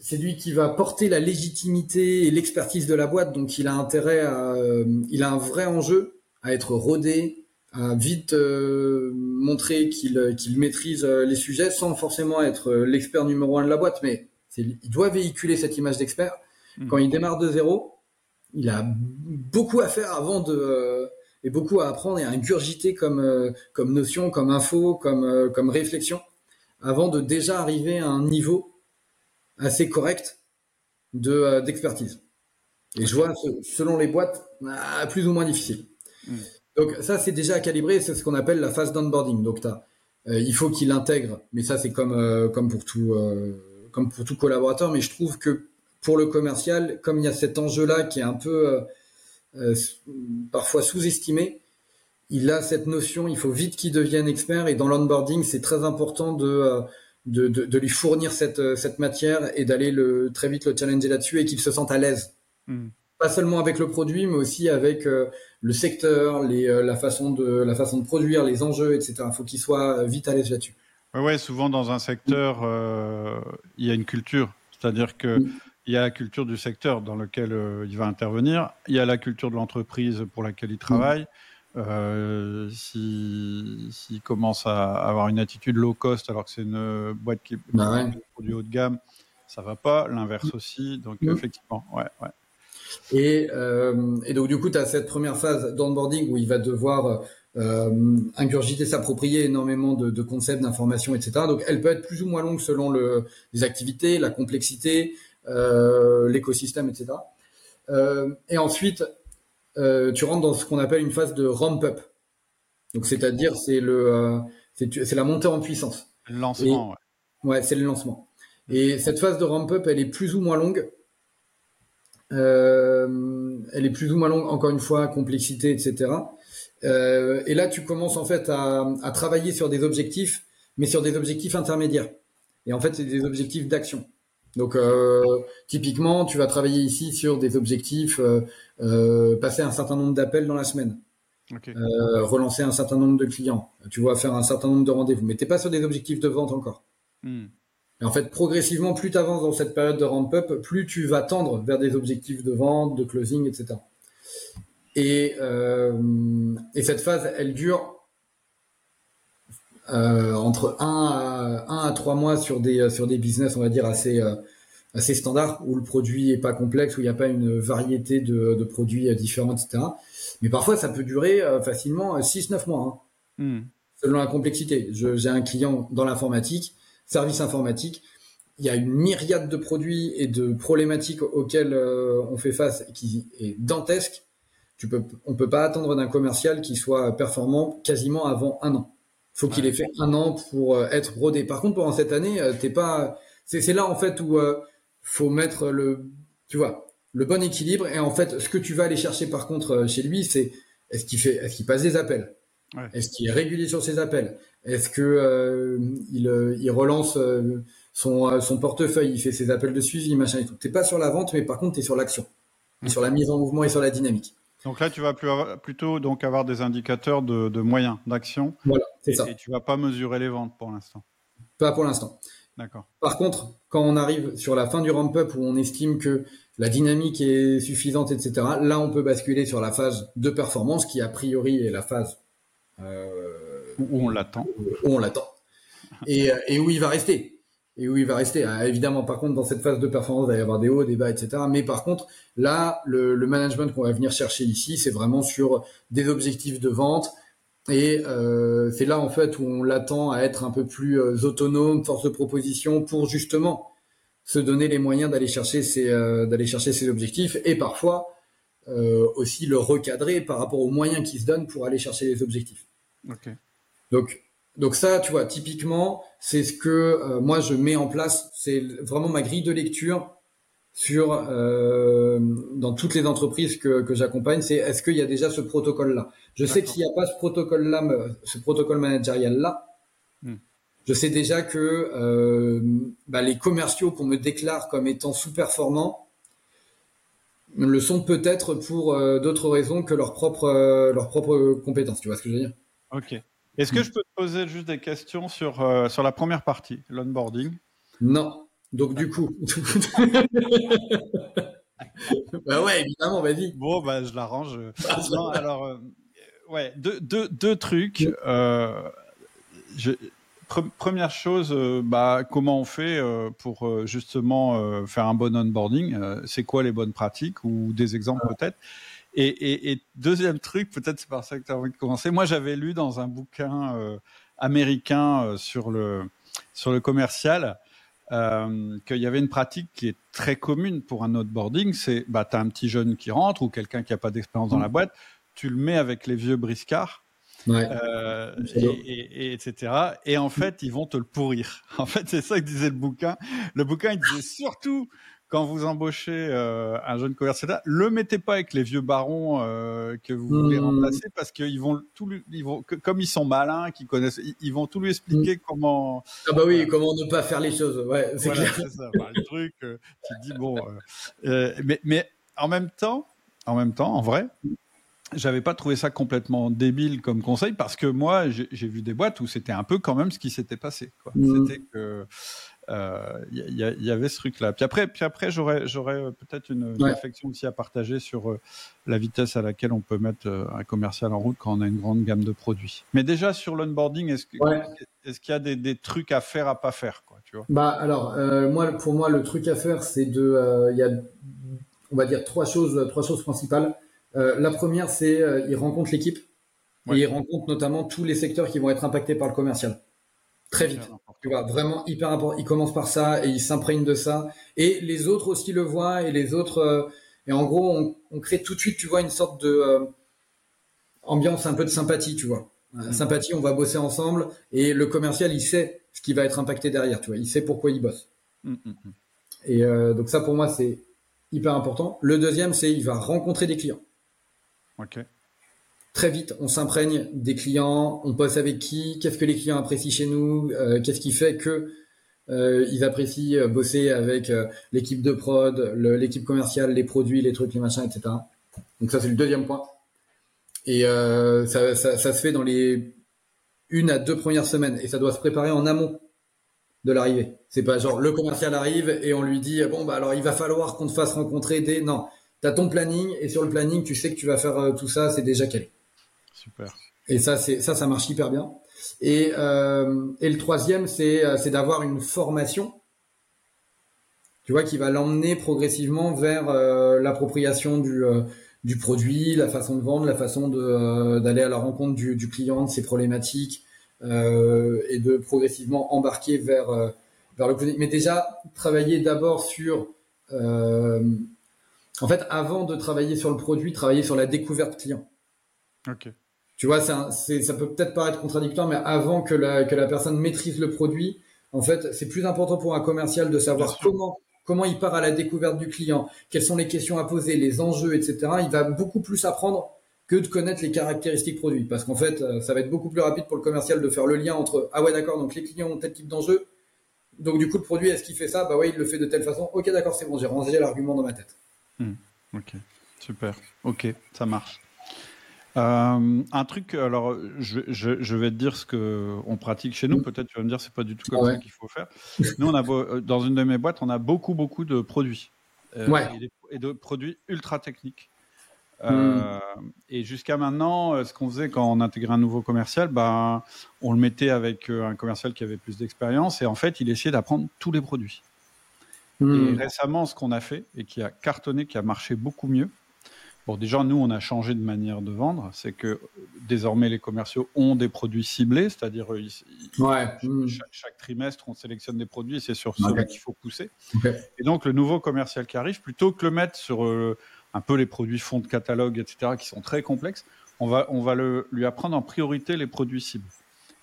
c'est lui qui va porter la légitimité et l'expertise de la boîte. Donc il a intérêt à, euh, il a un vrai enjeu à être rodé, à vite euh, montrer qu'il qu'il maîtrise les sujets sans forcément être l'expert numéro un de la boîte, mais il doit véhiculer cette image d'expert. Mmh. Quand il démarre de zéro, il a beaucoup à faire avant de euh, et beaucoup à apprendre et à ingurgiter comme euh, comme notion, comme info, comme euh, comme réflexion, avant de déjà arriver à un niveau assez correct de d'expertise. Et je vois selon les boîtes plus ou moins difficile. Mmh. Donc ça c'est déjà à calibrer, c'est ce qu'on appelle la phase d'onboarding. Donc il faut qu'il intègre, mais ça c'est comme comme pour tout comme pour tout collaborateur, mais je trouve que pour le commercial, comme il y a cet enjeu-là qui est un peu euh, euh, parfois sous-estimé, il a cette notion, il faut vite qu'il devienne expert, et dans l'onboarding, c'est très important de, euh, de, de, de, lui fournir cette, cette matière et d'aller le, très vite le challenger là-dessus et qu'il se sente à l'aise. Mmh. Pas seulement avec le produit, mais aussi avec le secteur, les, la, façon de, la façon de produire, les enjeux, etc. Il faut qu'il soit vite à l'aise là-dessus. Oui, ouais, souvent dans un secteur, euh, il y a une culture. C'est-à-dire que il y a la culture du secteur dans lequel euh, il va intervenir, il y a la culture de l'entreprise pour laquelle il travaille. Euh, S'il si, commence à avoir une attitude low cost alors que c'est une boîte qui bah ouais. produit haut de gamme, ça va pas. L'inverse aussi. Donc effectivement, ouais, ouais. Et, euh, et donc du coup, tu as cette première phase d'onboarding où il va devoir euh, ingurgiter, s'approprier énormément de, de concepts, d'informations, etc. Donc, elle peut être plus ou moins longue selon le, les activités, la complexité, euh, l'écosystème, etc. Euh, et ensuite, euh, tu rentres dans ce qu'on appelle une phase de ramp-up. Donc, c'est-à-dire, c'est le, euh, c'est la montée en puissance. Le lancement, ouais. Ouais, c'est le lancement. Et cette phase de ramp-up, elle est plus ou moins longue. Euh, elle est plus ou moins longue, encore une fois, complexité, etc. Euh, et là, tu commences en fait à, à, travailler sur des objectifs, mais sur des objectifs intermédiaires. Et en fait, c'est des objectifs d'action. Donc, euh, typiquement, tu vas travailler ici sur des objectifs, euh, passer un certain nombre d'appels dans la semaine, okay. Relancer un certain nombre de clients, tu vois, faire un certain nombre de rendez-vous, mais t'es pas sur des objectifs de vente encore. Hmm. Et en fait, progressivement, plus tu avances dans cette période de ramp-up, plus tu vas tendre vers des objectifs de vente, de closing, etc. Et, euh, et cette phase, elle dure euh, entre 1 à, 1 à 3 mois sur des, sur des business, on va dire, assez, euh, assez standards, où le produit est pas complexe, où il n'y a pas une variété de, de, produits différents, etc. Mais parfois, ça peut durer euh, facilement 6-9 mois, hein, hmm. selon la complexité. J'ai un client dans l'informatique, service informatique, il y a une myriade de produits et de problématiques auxquelles euh, on fait face qui est dantesque. Tu peux, on peut pas attendre d'un commercial qui soit performant quasiment avant un an. Faut qu'il ait fait un an pour euh, être rodé. Par contre, pendant cette année, euh, t'es pas. C'est là en fait où faut mettre le, tu vois, le bon équilibre. Et en fait, ce que tu vas aller chercher par contre chez lui, c'est est-ce qu'il fait, est-ce qu'il passe des appels, ouais. est-ce qu'il est régulier sur ses appels, est-ce que euh, il, euh, il, relance euh, son, son portefeuille, il fait ses appels de suivi, machin et tout? T'es pas sur la vente, mais par contre, tu es sur l'action, mmh. sur la mise en mouvement et sur la dynamique. Donc là, tu vas plutôt donc avoir des indicateurs de, de moyens d'action. Voilà, c'est ça. Et tu vas pas mesurer les ventes pour l'instant. Pas pour l'instant. D'accord. Par contre, quand on arrive sur la fin du ramp-up où on estime que la dynamique est suffisante, etc., là, on peut basculer sur la phase de performance qui, a priori, est la phase euh, où on l'attend. Où on l'attend. Et, et, où il va rester. Et où il va rester. Ah, évidemment, par contre, dans cette phase de performance, il va y avoir des hauts, des bas, etc. Mais par contre, là, le, le management qu'on va venir chercher ici, c'est vraiment sur des objectifs de vente. Et euh, c'est là, en fait, où on l'attend à être un peu plus euh, autonome, force de proposition, pour justement se donner les moyens d'aller chercher ses, euh, d'aller chercher ses objectifs. Et parfois, euh, aussi le recadrer par rapport aux moyens qui se donnent pour aller chercher les objectifs. Okay. Donc, donc ça, tu vois, typiquement, c'est ce que euh, moi je mets en place. C'est vraiment ma grille de lecture sur euh, dans toutes les entreprises que, que j'accompagne. C'est est-ce qu'il y a déjà ce protocole-là? Je sais que s'il n'y a pas ce protocole-là, ce protocole managérial-là, hmm. je sais déjà que euh, bah, les commerciaux qu'on me déclare comme étant sous-performants le sont peut-être pour d'autres raisons que leurs propres leurs propres compétences. Tu vois ce que je veux dire? Ok. Est-ce que je peux te poser juste des questions sur, euh, sur la première partie, l'onboarding? Non. Donc, du coup. bah ouais, évidemment, vas-y. Bon, bah, je l'arrange. non, alors, euh, ouais, deux, deux, deux trucs. Euh, je, première chose, bah, comment on fait pour justement faire un bon onboarding? C'est quoi les bonnes pratiques ou des exemples peut-être? Et, et, et, deuxième truc, peut-être c'est par ça que tu as envie de commencer. Moi, j'avais lu dans un bouquin euh, américain euh, sur le sur le commercial euh, qu'il y avait une pratique qui est très commune pour un onboarding. C'est bah tu as un petit jeune qui rentre ou quelqu'un qui a pas d'expérience dans la mmh. boîte, tu le mets avec les vieux briscards. Ouais. Euh, et, et, et, etc. Et en fait, ils vont te le pourrir. En fait, c'est ça que disait le bouquin. Le bouquin, il disait surtout quand vous embauchez euh, un jeune commercial, le mettez pas avec les vieux barons euh, que vous voulez mmh. remplacer parce qu'ils vont tout, ils vont, comme ils sont malins, qu'ils connaissent, ils, vont tout lui expliquer mmh. comment. Ah bah oui, comment ne pas faire les choses. Ouais, c'est voilà, clair. Ça. Bah, le truc, euh, tu dis bon, euh, euh, mais, mais en même temps, en même temps, en vrai, j'avais pas trouvé ça complètement débile comme conseil parce que moi j'ai vu des boîtes où c'était un peu quand même ce qui s'était passé. Mmh. C'était que il euh, y, y, avait ce truc-là. Puis après, puis après, j'aurais, j'aurais euh, peut-être une, une réflexion aussi à partager sur euh, la vitesse à laquelle on peut mettre un commercial en route quand on a une grande gamme de produits. Mais déjà sur l'onboarding, est-ce, que, est-ce qu'il y a des, des, trucs à faire à pas faire, quoi, tu vois? Bah alors, moi, pour moi, le truc à faire, c'est de, il y a, on va dire trois choses, trois choses principales. la première, c'est il rencontre l'équipe. et il rencontre notamment tous les secteurs qui vont être impactés par le commercial. Très vite. Tu vois, vraiment hyper important. Il commence par ça et il s'imprègne de ça. Et les autres aussi le voient et les autres. Euh, et en gros, on, crée tout de suite, tu vois, une sorte de euh, ambiance un peu de sympathie, tu vois. Mm. Sympathie, on va bosser ensemble et le commercial, il sait ce qui va être impacté derrière, tu vois. Il sait pourquoi il bosse. Mm, mm, et euh, donc ça, pour moi, c'est hyper important. Le deuxième, c'est il va rencontrer des clients. Ok très vite, on s'imprègne des clients, on bosse avec qui, qu'est-ce que les clients apprécient chez nous, euh, qu'est-ce qui fait que euh, ils apprécient euh, bosser avec l'équipe de prod, l'équipe commerciale, les produits, les trucs, les machins, etc. Donc ça c'est le deuxième point. Et ça, se fait dans les une à deux premières semaines et ça doit se préparer en amont de l'arrivée. C'est pas genre le commercial arrive et on lui dit bon bah alors il va falloir qu'on te fasse rencontrer des non. Tu as ton planning et sur le planning tu sais que tu vas faire tout ça, c'est déjà calé. Super. Et ça, c'est ça, ça marche hyper bien. Et, euh, et le troisième, c'est euh, c'est d'avoir une formation, tu vois, qui va l'emmener progressivement vers euh, l'appropriation du du produit, la façon de vendre, la façon de d'aller à la rencontre du, du, client, de ses problématiques, et de progressivement embarquer vers vers le produit. Mais déjà, travailler d'abord sur en fait, avant de travailler sur le produit, travailler sur la découverte client. Ok. Tu vois, ça, ça peut peut-être paraître contradictoire, mais avant que la, que la personne maîtrise le produit, en fait, c'est plus important pour un commercial de savoir comment comment il part à la découverte du client, quelles sont les questions à poser, les enjeux, etc. Il va beaucoup plus apprendre que de connaître les caractéristiques produits, parce qu'en fait, euh, ça va être beaucoup plus rapide pour le commercial de faire le lien entre ah ouais d'accord, donc les clients ont tel type d'enjeu, donc du coup le produit est-ce qu'il fait ça? Bah ouais, il le fait de telle façon. Ok d'accord, c'est bon, j'ai rangé l'argument dans ma tête. Hmm. ok, super, ok, ça marche. Euh, un truc, alors je, je, je, vais te dire ce que on pratique chez nous. Peut-être tu vas me dire c'est pas du tout comme ça qu'il faut faire. Nous, on a euh, dans une de mes boîtes, on a beaucoup beaucoup de produits euh, et, de produits ultra techniques. Euh, hmm. Et jusqu'à maintenant, ce qu'on faisait quand on intégrait un nouveau commercial, ben, on le mettait avec un commercial qui avait plus d'expérience et en fait, il essayait d'apprendre tous les produits. Hmm. Et récemment, ce qu'on a fait et qui a cartonné, qui a marché beaucoup mieux, Bon, déjà, nous, on a changé de manière de vendre. C'est que désormais, les commerciaux ont des produits ciblés, c'est-à-dire ouais. chaque, trimestre, on sélectionne des produits et c'est sur cela qu'il faut pousser. Et donc, le nouveau commercial qui arrive, plutôt que le mettre sur euh, un peu les produits fonds de catalogue, etc., qui sont très complexes, on va, on va le, lui apprendre en priorité les produits cibles.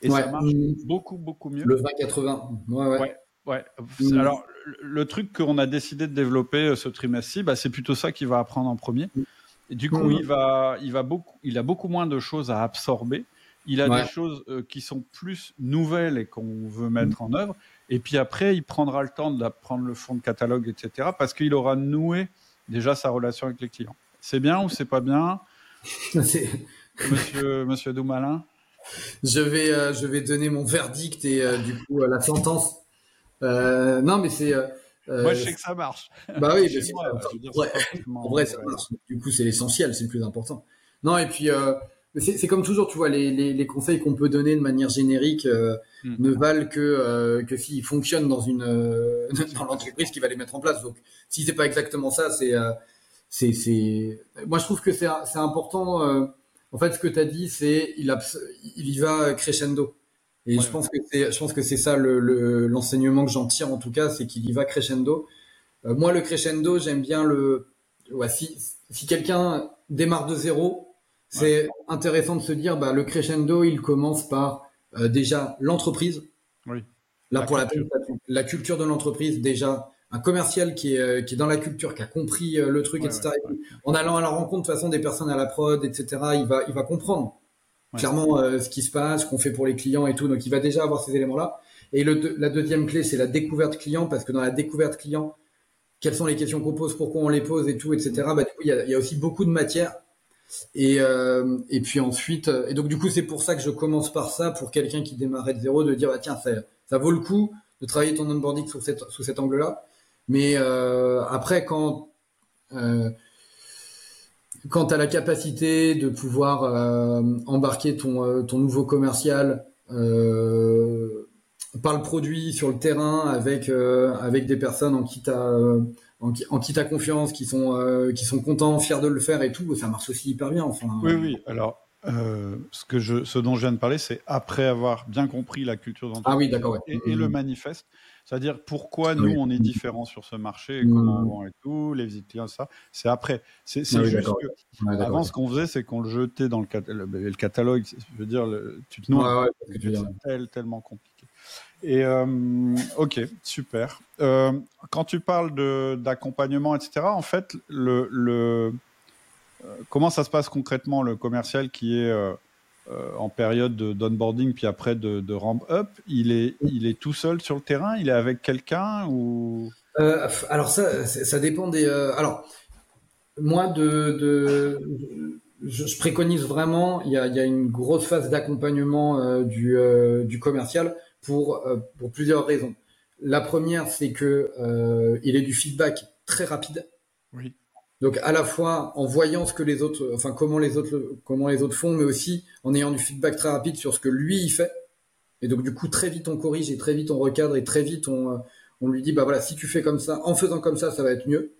Et ça marche beaucoup, beaucoup mieux. Le 20-80. Ouais, ouais. ouais. Mm. Alors, le truc qu'on a décidé de développer euh, ce trimestre-ci, bah, c'est plutôt ça qu'il va apprendre en premier. Du coup, il va, il va beaucoup, il a beaucoup moins de choses à absorber. Il a des choses euh, qui sont plus nouvelles et qu'on veut mettre en œuvre. Et puis après, il prendra le temps d'apprendre le fond de catalogue, etc. Parce qu'il aura noué déjà sa relation avec les clients. C'est bien ou c'est pas bien Monsieur, Monsieur Doumalin je vais, euh, je vais donner mon verdict et euh, du coup la sentence. non, mais c'est moi, je sais que ça marche. Bah oui, en vrai, ça marche. Du coup, c'est l'essentiel, c'est le plus important. Non, et puis, euh, c'est comme toujours, tu vois, les, les, les conseils qu'on peut donner de manière générique euh, hmm. ne valent que euh, que s'ils fonctionnent dans une dans l'entreprise qui va les mettre en place. Donc, si c'est pas exactement ça, c'est c'est c'est. Moi, je trouve que c'est c'est important. en fait, ce que tu as dit, c'est il, il y va crescendo. Et je pense que c'est, je pense que c'est ça le, l'enseignement que j'en tire en tout cas, c'est qu'il y va crescendo. Euh, moi, le crescendo, j'aime bien le. Ouais, si, si quelqu'un démarre de zéro, c'est intéressant de se dire, bah, le crescendo, il commence par euh, déjà l'entreprise. Oui. Là, pour culture. la la culture de l'entreprise, déjà un commercial qui est, euh, qui est dans la culture, qui a compris le truc, etc. en allant à la rencontre de toute façon des personnes à la prod, etc. Il va, il va comprendre clairement euh, ce qui se passe, ce qu'on fait pour les clients et tout. Donc il va déjà avoir ces éléments-là. Et le, la deuxième clé, c'est la découverte client, parce que dans la découverte client, quelles sont les questions qu'on pose, pourquoi on les pose et tout, etc. Bah, du coup, il y a, y a, aussi beaucoup de matière. Et, euh, et puis ensuite, euh, et donc du coup, c'est pour ça que je commence par ça, pour quelqu'un qui démarrait de zéro, de dire, bah, tiens, ça, ça vaut le coup de travailler ton onboarding sous, cette, sous cet angle-là. Mais euh, après, quand euh, quand tu as la capacité de pouvoir euh, embarquer ton, euh, ton nouveau commercial euh, par le produit sur le terrain avec avec des personnes en qui tu en qui, en qui as confiance, qui sont qui sont contents, fiers de le faire et tout, ça marche aussi hyper bien. Enfin. Oui oui. Alors ce, que je, ce dont je viens de parler, c'est après avoir bien compris la culture d'entreprise ah oui, et, le mmh. manifeste. C'est-à-dire pourquoi nous, on est différents sur ce marché, et comment on mmh. vend et tout, les visites clients, ça. C'est après. C'est ah juste que, avant, ce qu'on faisait, c'est qu'on le jetait dans le, le, catalogue. Je veux dire, tu te noies. c'est tellement compliqué. Et euh, ok, super. Euh, quand tu parles d'accompagnement, etc., en fait, le, le euh, comment ça se passe concrètement le commercial qui est euh, euh, en période d'onboarding puis après de, ramp up Il est, il est tout seul sur le terrain? Il est avec quelqu'un ou? Alors ça, ça dépend des. alors moi, de, je, préconise vraiment. Il y a, il y a une grosse phase d'accompagnement du, du commercial pour pour plusieurs raisons. La première, c'est que il est du feedback très rapide. Oui. Donc à la fois en voyant ce que les autres, enfin comment les autres, comment les autres font, mais aussi en ayant du feedback très rapide sur ce que lui il fait. Et donc du coup très vite on corrige et très vite on recadre et très vite on, on lui dit bah voilà si tu fais comme ça, en faisant comme ça ça va être mieux.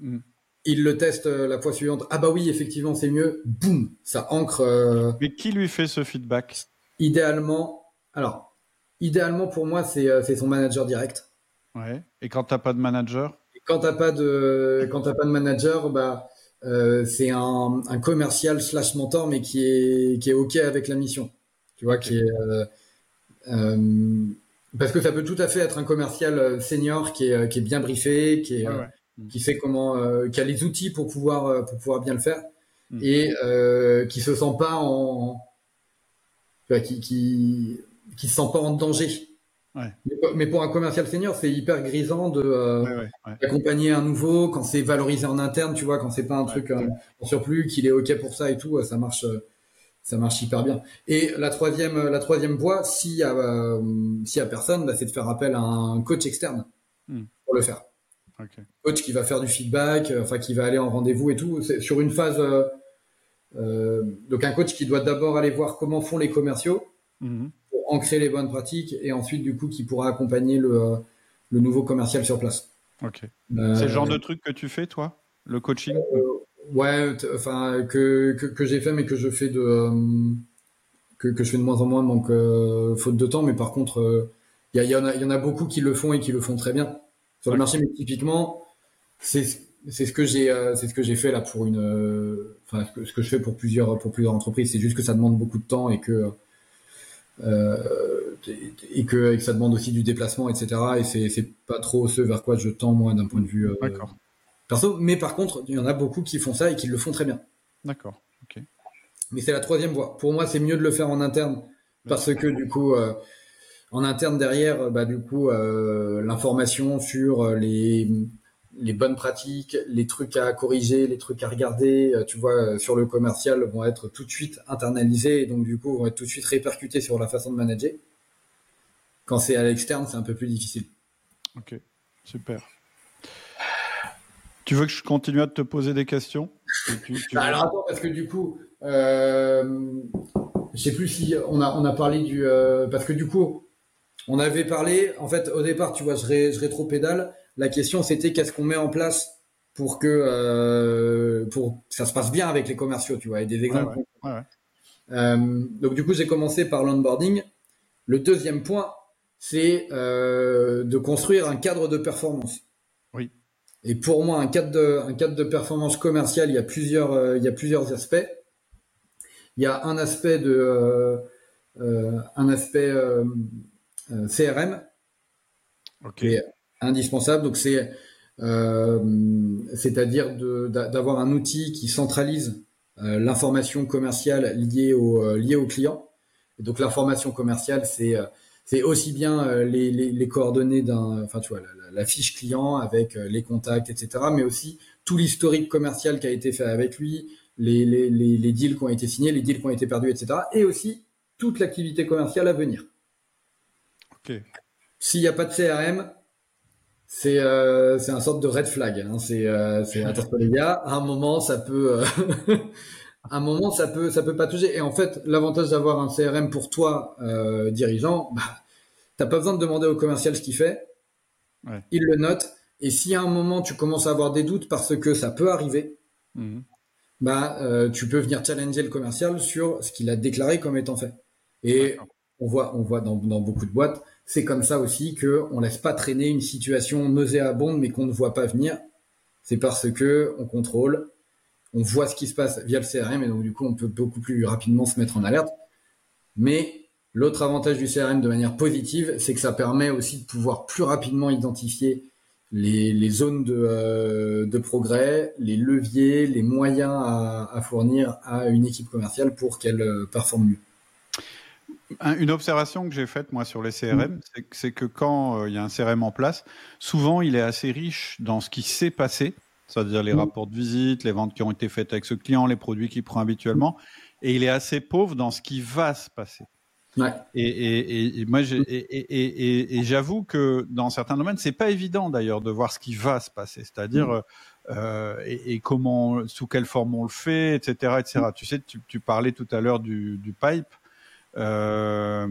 Mm. Il le teste euh, la fois suivante. Ah bah oui effectivement c'est mieux. Boum ça ancre. Euh, mais qui lui fait ce feedback? Idéalement, alors idéalement pour moi c'est euh, c'est son manager direct. Ouais. Et quand t'as pas de manager? Quand t'as pas de quand t'as pas de manager, bah euh, c'est un, un, commercial slash mentor, mais qui est qui est ok avec la mission. Tu vois, qui est euh, euh, parce que ça peut tout à fait être un commercial senior qui est qui est bien briefé, qui est qui sait comment, qui a les outils pour pouvoir pour pouvoir bien le faire hmm. et qui se sent pas en qui qui qui se sent pas en danger mais pour un commercial senior, c'est hyper grisant de euh, d'accompagner un nouveau quand c'est valorisé en interne, tu vois, quand c'est pas un truc euh, en surplus, qu'il est ok pour ça et tout, ça marche, euh, ça marche hyper bien. Et la troisième, la troisième voie, s'il y a, s'il y a personne, bah, c'est de faire appel à un coach externe hmm. pour le faire. Coach qui va faire du feedback, enfin qui va aller en rendez-vous et tout, c'est sur une phase. donc un coach qui doit d'abord aller voir comment font les commerciaux. Hmm ancrer les bonnes pratiques et ensuite du coup qui pourra accompagner le, euh, le nouveau commercial sur place. Ok. Euh, c'est le genre de truc que tu fais toi, le coaching? Euh, Ouais, enfin que, que, que j'ai fait mais que je fais de que, que, je fais de moins en moins donc faute de temps. Mais par contre, il y, y, en a, y en a beaucoup qui le font et qui le font très bien sur le marché. Mais typiquement, c'est c'est ce que j'ai c'est ce que j'ai fait là pour une enfin ce que je fais pour plusieurs pour plusieurs entreprises. C'est juste que ça demande beaucoup de temps et que euh, et, que, et, que, ça demande aussi du déplacement, etc. Et c'est, c'est pas trop ce vers quoi je tends moi d'un point de vue euh, perso. Mais par contre, il y en a beaucoup qui font ça et qui le font très bien. D'accord. Ok. Mais c'est la troisième voie. Pour moi, c'est mieux de le faire en interne parce que du coup, euh, en interne derrière, bah du coup, euh, l'information sur les les bonnes pratiques, les trucs à corriger, les trucs à regarder, euh, tu vois, euh, sur le commercial vont être tout de suite internalisés et donc du coup vont être tout de suite répercutés sur la façon de manager. Quand c'est à l'externe, c'est un peu plus difficile. Ok, super. Tu veux que je continue à te poser des questions? Bah, Alors attends, parce que du coup, euh, je sais plus si on a, on a parlé du... Euh, parce que du coup, on avait parlé, en fait, au départ, tu vois, je, ré, je rétro-pédale la question, c'était qu'est-ce qu'on met en place pour que euh, pour ça se passe bien avec les commerciaux, tu vois, et des exemples. Euh, donc du coup, j'ai commencé par l'onboarding. Le deuxième point, c'est euh, de construire un cadre de performance. Oui. Et pour moi, un cadre de un cadre de performance commerciale, il y a plusieurs il y a plusieurs aspects. Il y a un aspect de un aspect CRM. Ok indispensable. Donc c'est euh, c'est-à-dire d'avoir un outil qui centralise euh, l'information commerciale liée au euh, liée au client. Et donc l'information commerciale, c'est c'est aussi bien les, les, les coordonnées d'un, enfin tu vois, la, la, fiche client avec les contacts, etc. Mais aussi tout l'historique commercial qui a été fait avec lui, les, les, les, deals qui ont été signés, les deals qui ont été perdus, etc. Et aussi toute l'activité commerciale à venir. Ok. S'il n'y a pas de CRM, c'est euh, c'est un sorte de red flag. Hein. C'est euh, c'est les gars. À un moment, ça peut, euh, à un moment, ça peut ça peut pas toucher. Et en fait, l'avantage d'avoir un CRM pour toi euh, dirigeant, bah, t'as pas besoin de demander au commercial ce qu'il fait. Ouais. Il le note. Et si à un moment tu commences à avoir des doutes parce que ça peut arriver, mmh. bah, euh, tu peux venir challenger le commercial sur ce qu'il a déclaré comme étant fait. Et on voit, on voit dans, dans beaucoup de boîtes, c'est comme ça aussi que on laisse pas traîner une situation nauséabonde mais qu'on ne voit pas venir. C'est parce que on contrôle, on voit ce qui se passe via le CRM et donc du coup on peut beaucoup plus rapidement se mettre en alerte. Mais l'autre avantage du CRM de manière positive, c'est que ça permet aussi de pouvoir plus rapidement identifier les, zones euh, de, progrès, les leviers, les moyens à, fournir à une équipe commerciale pour qu'elle euh, performe mieux. Une observation que j'ai faite moi sur les CRM, mm. c'est que quand euh, il y a un CRM en place, souvent il est assez riche dans ce qui s'est passé, c'est-à-dire les mm. rapports de visite, les ventes qui ont été faites avec ce client, les produits qu'il prend habituellement, et il est assez pauvre dans ce qui va se passer. Et, moi, et, j'avoue que dans certains domaines, c'est pas évident d'ailleurs de voir ce qui va se passer, c'est-à-dire mm. euh, et, comment, sous quelle forme on le fait, etc., etc. Tu sais, tu, parlais tout à l'heure du, du pipe. Euh,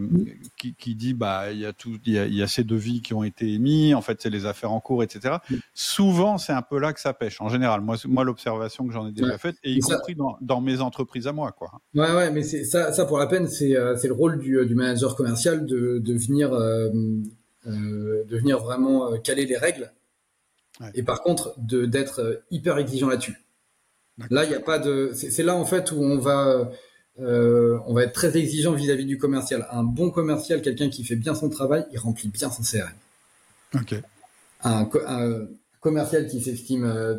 qui, qui, dit bah il y a tout, il y a, ces devis qui ont été émis, en fait c'est les affaires en cours, etc. Souvent c'est un peu là que ça pêche. En général, moi, moi l'observation que j'en ai déjà faite, et y compris dans, dans, mes entreprises à moi, quoi. Ouais, ouais, mais c'est ça, ça pour la peine, c'est euh, c'est le rôle du, du manager commercial de, de venir euh, euh de venir vraiment euh, caler les règles. Et par contre, de d'être hyper exigeant là-dessus. Là, il n'y a pas de. C'est là en fait où on va euh, on va être très exigeant vis-à-vis du commercial. Un bon commercial, quelqu'un qui fait bien son travail, il remplit bien son CRM. Ok. Un, commercial qui s'estime euh,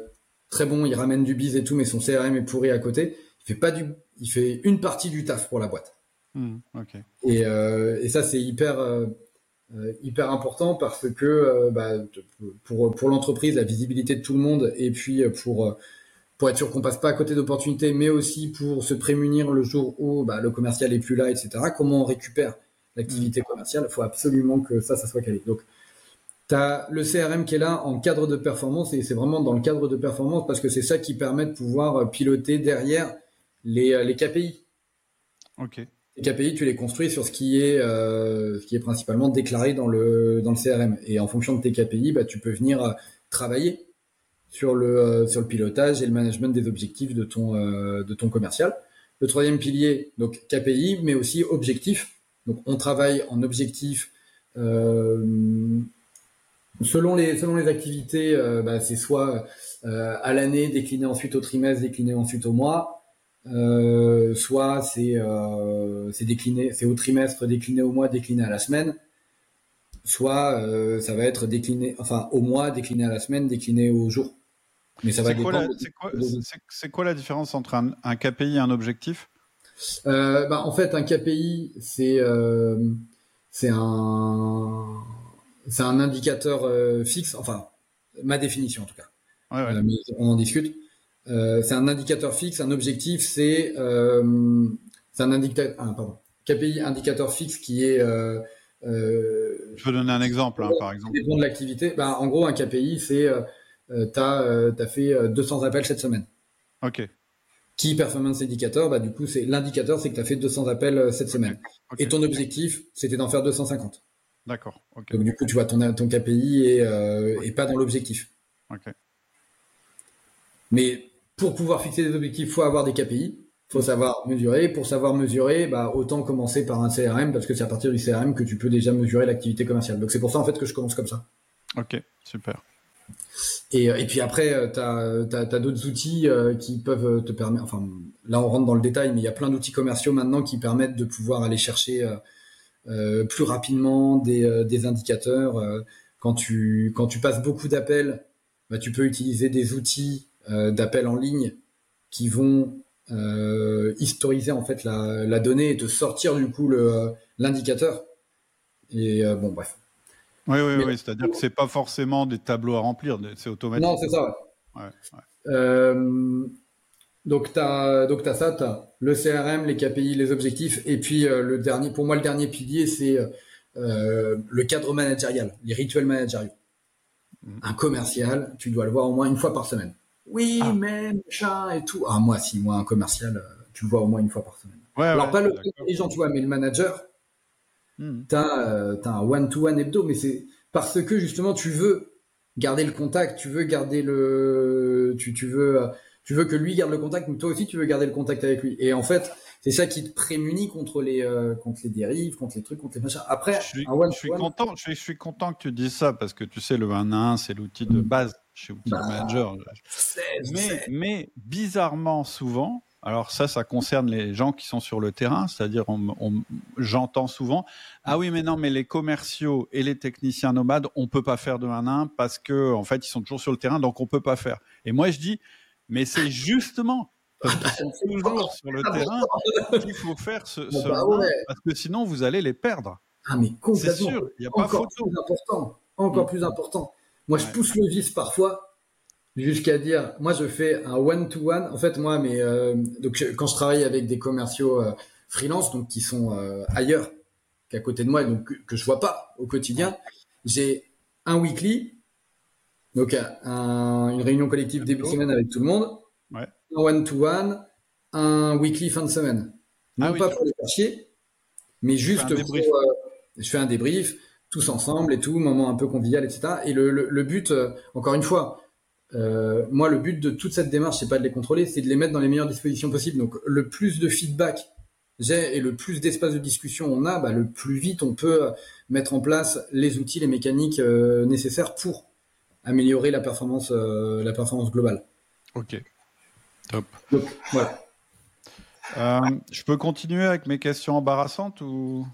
très bon, il ramène du biz et tout, mais son CRM est pourri à côté. Il fait pas du, il fait une partie du taf pour la boîte. Hmm, euh, et, ça c'est hyper hyper important parce que bah, pour pour l'entreprise, la visibilité de tout le monde et puis pour pour être sûr qu'on passe pas à côté d'opportunités, mais aussi pour se prémunir le jour où bah, le commercial est plus là, etc. Comment on récupère l'activité commerciale? Il faut absolument que ça, ça soit calé. Donc, tu as le CRM qui est là en cadre de performance, et c'est vraiment dans le cadre de performance parce que c'est ça qui permet de pouvoir piloter derrière les, euh, les KPI. Ok. Les KPI, tu les construis sur ce qui est, euh, ce qui est principalement déclaré dans le, dans le CRM. Et en fonction de tes KPI, bah, tu peux venir euh, travailler sur le, euh, sur le pilotage et le management des objectifs de ton, euh, de ton commercial. Le troisième pilier, donc KPI, mais aussi objectif. Donc on travaille en objectif euh, selon les selon les activités. bah, c'est soit à l'année décliné ensuite au trimestre, décliné ensuite au mois. soit c'est c'est décliné, c'est au trimestre, décliné au mois, décliné à la semaine. Soit ça va être décliné, enfin au mois, décliné à la semaine, décliné au jour. Mais ça va C'est quoi, la différence entre un, KPI et un objectif? Euh, bah, En fait, un KPI, c'est euh, c'est un, c'est un indicateur euh, fixe, enfin, ma définition en tout cas. on en discute. c'est un indicateur fixe, un objectif, c'est c'est un indicateur. Ah, pardon. KPI, indicateur fixe qui est. Je peux donner un exemple, hein, par exemple. de l'activité. Bah, en gros, un KPI, c'est tu as, euh, fait 200 euh, appels cette semaine. Ok. Key Performance Indicator, bah, du coup, c'est l'indicateur, c'est que tu as fait 200 appels cette semaine. Et ton objectif, c'était d'en faire 250. D'accord. Donc, du coup, tu vois, ton, ton KPI est, pas dans l'objectif. Ok. Mais pour pouvoir fixer des objectifs, il faut avoir des KPI. Il faut savoir mesurer. Pour savoir mesurer, bah, autant commencer par un CRM parce que c'est à partir du CRM que tu peux déjà mesurer l'activité commerciale. Donc c'est pour ça en fait que je commence comme ça. Ok, super. Et, et puis après, tu as, d'autres outils euh, qui peuvent te permettre, enfin là on rentre dans le détail, mais il y a plein d'outils commerciaux maintenant qui permettent de pouvoir aller chercher euh, euh plus rapidement des, euh, des indicateurs. quand, tu, quand tu passes beaucoup d'appels, bah, tu peux utiliser des outils d'appels en ligne qui vont historiser en fait la, la, donnée et te sortir du coup l'indicateur. Et bon bref, oui, oui, oui. C'est-à-dire que c'est pas forcément des tableaux à remplir, c'est automatique. Non, c'est ça. Euh, donc, tu as, ça, tu as le CRM, les KPI, les objectifs. Et puis, euh, le dernier, pour moi, le dernier pilier, c'est euh, le cadre managérial, les rituels managériaux. Mm. Un commercial, tu dois le voir au moins une fois par semaine. Oui, ah. mais machin et tout. Ah, moi, si, moi, un commercial, tu le vois au moins une fois par semaine. Alors, pas le dirigeant, tu vois, mais le manager, Hmm. Tu as, euh, un one-to-one hebdo, mais c'est parce que justement tu veux garder le contact, tu veux garder le, tu, tu veux, tu veux que lui garde le contact, mais toi aussi tu veux garder le contact avec lui. Et en fait, c'est ça qui te prémunit contre les euh, contre les dérives, contre les trucs, contre les machins. Après, je suis, je suis content, je suis, content que tu dises ça parce que tu sais le 1 à 1 c'est l'outil de base chez Outil bah, Manager. Mais, mais bizarrement souvent, alors ça, ça concerne les gens qui sont sur le terrain, c'est-à-dire j'entends souvent ah oui mais non mais les commerciaux et les techniciens nomades on peut pas faire de 1 à 1 parce que en fait ils sont toujours sur le terrain donc on peut pas faire. Et moi je dis mais c'est justement parce qu'ils sont toujours sur le terrain qu'il faut faire ce, ce bah parce que sinon vous allez les perdre. Ah mais complètement. C'est sûr, il y a pas encore plus important, encore mm. plus important. Moi je pousse le vice parfois jusqu'à dire, moi je fais un one to one. En fait, moi, mais euh, donc quand je travaille avec des commerciaux euh, freelance, donc qui sont euh, ailleurs qu'à côté de moi, donc que, que je vois pas au quotidien, j'ai un weekly, donc un, une réunion collective début de semaine avec tout le monde, ouais. un one to one, un weekly fin de semaine. Ah non pas pour les chier, mais juste pour, je fais un débrief tous ensemble et tout, moment un peu convivial, etc. Et le, le, le but, encore une fois, euh, moi, le but de toute cette démarche, c'est pas de les contrôler, c'est de les mettre dans les meilleures dispositions possibles. Donc, le plus de feedback j'ai et le plus d'espace de discussion on a, bah, le plus vite on peut mettre en place les outils, les mécaniques euh, nécessaires pour améliorer la performance, euh, la performance globale. Ok, top. voilà. je peux continuer avec mes questions embarrassantes ou?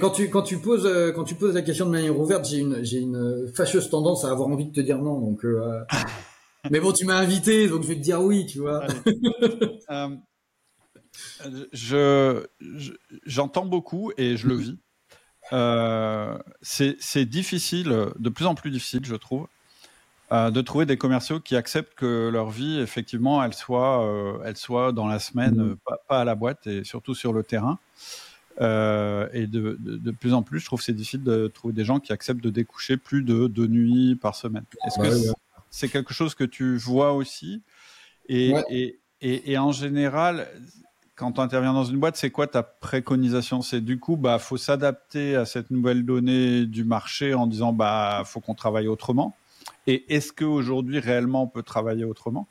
Quand tu quand tu poses euh, quand tu poses la question de manière ouverte, j'ai une j'ai une fâcheuse tendance à avoir envie de te dire non. Donc, euh, mais bon, tu m'as invité, donc je vais te dire oui, tu vois. Euh, je j'entends beaucoup et je le vis. c'est difficile, de plus en plus difficile, je trouve, de trouver des commerciaux qui acceptent que leur vie, effectivement, elle soit, elle soit dans la semaine, pas, pas, à la boîte et surtout sur le terrain. Euh, et de, de, de, plus en plus, je trouve c'est difficile de trouver des gens qui acceptent de découcher plus de deux nuits par semaine. Est-ce que c'est quelque chose que tu vois aussi? Et, et, et, et, en général, quand tu interviens dans une boîte, c'est quoi ta préconisation? C'est du coup, bah, faut s'adapter à cette nouvelle donnée du marché en disant, bah, faut qu'on travaille autrement. Et est-ce qu'aujourd'hui, réellement, on peut travailler autrement?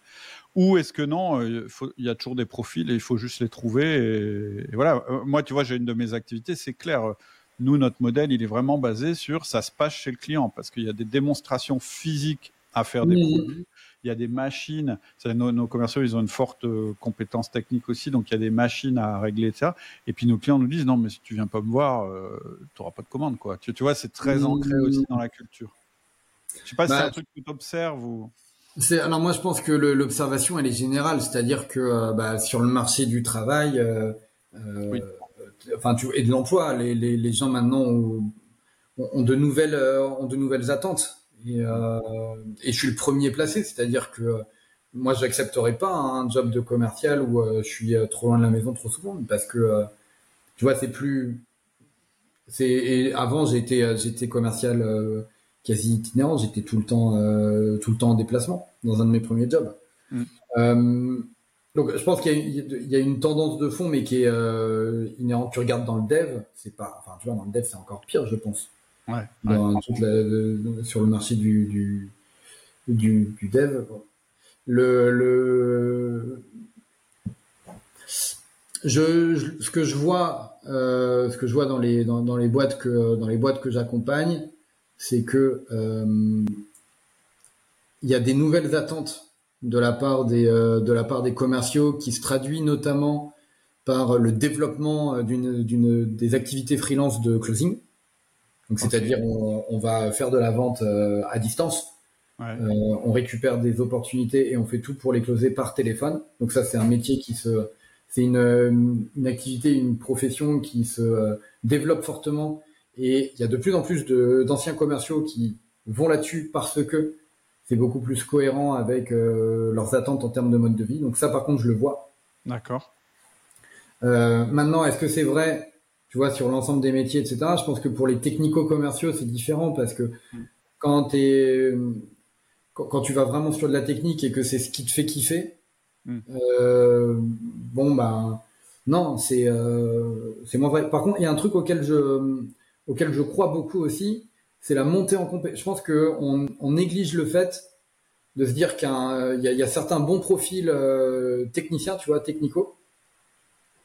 Ou est-ce que non, euh, il y a toujours des profils et il faut juste les trouver. Et, voilà. Euh, moi, tu vois, j'ai une de mes activités, c'est clair. Nous, notre modèle, il est vraiment basé sur ça se passe chez le client parce qu'il y a des démonstrations physiques à faire des produits. Il y a des machines. Nos, nos, commerciaux, ils ont une forte euh, compétence technique aussi, donc il y a des machines à régler ça. Et puis nos clients nous disent non, mais si tu viens pas me voir, tu n'auras pas de commande, quoi. Tu, tu vois, c'est très ancré aussi dans la culture. Je sais pas si c'est bah, un truc que tu observes ou alors moi je pense que l'observation elle est générale, c'est-à-dire que euh, bah, sur le marché du travail, euh, euh enfin tu et de l'emploi, les, les, les, gens maintenant ont, ont, de nouvelles euh, ont de nouvelles attentes. Et, et je suis le premier placé, c'est-à-dire que moi j'accepterai pas un job de commercial où je suis trop loin de la maison trop souvent. Parce que tu vois c'est plus c'est avant j'étais j'étais commercial quasi itinérant. J'étais tout le temps, euh, tout le temps en déplacement dans un de mes premiers jobs. Mm. Euh, donc, je pense qu'il y, y, a une tendance de fond, mais qui est euh, inhérente. Tu regardes dans le dev, c'est pas, enfin, tu vois, dans le dev, c'est encore pire, je pense. Ouais. Dans, La, sur le marché du, du, du, du dev, le, le je, je, ce que je vois, euh, ce que je vois dans les dans, dans les boîtes que dans les boîtes que j'accompagne, c'est que euh, il y a des nouvelles attentes de la part des euh, de la part des commerciaux qui se traduit notamment par le développement d'une d'une des activités freelance de closing. Donc c'est-à-dire on, on, va faire de la vente euh, à distance. Ouais. Euh, on récupère des opportunités et on fait tout pour les closer par téléphone. Donc ça c'est un métier qui se c'est une, une activité, une profession qui se développe fortement et il y a de plus en plus d'anciens commerciaux qui vont là-dessus parce que c'est beaucoup plus cohérent avec euh, leurs attentes en termes de mode de vie. Donc ça, par contre, je le vois. D'accord. Euh, maintenant, est-ce que c'est vrai, tu vois, sur l'ensemble des métiers, etc. Je pense que pour les technico-commerciaux, c'est différent parce que quand, es, quand, quand, tu vas vraiment sur de la technique et que c'est ce qui te fait kiffer, mm. euh, bon, ben, non, c'est euh, c'est moins vrai. Par contre, il y a un truc auquel je auquel je crois beaucoup aussi, c'est la montée en compétence. Je pense qu'on on néglige le fait de se dire qu'il y, y, a certains bons profils euh, techniciens, tu vois, technicaux,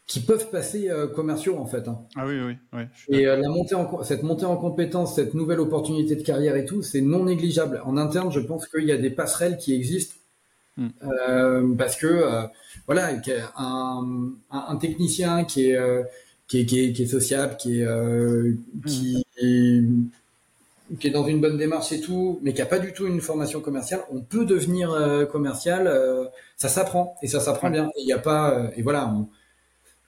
qui peuvent passer euh, commerciaux en fait. Hein. Ah oui, oui, oui. Et euh, la montée en, cette montée en compétence, cette nouvelle opportunité de carrière et tout, c'est non négligeable. En interne, je pense qu'il y a des passerelles qui existent hmm. euh, parce que voilà, un, un, technicien qui est, qui est, qui est qui est sociable, qui est qui est, qui est dans une bonne démarche et tout, mais qui a pas du tout une formation commerciale, on peut devenir commercial. ça s'apprend et ça s'apprend bien. Il n'y a pas et voilà. On,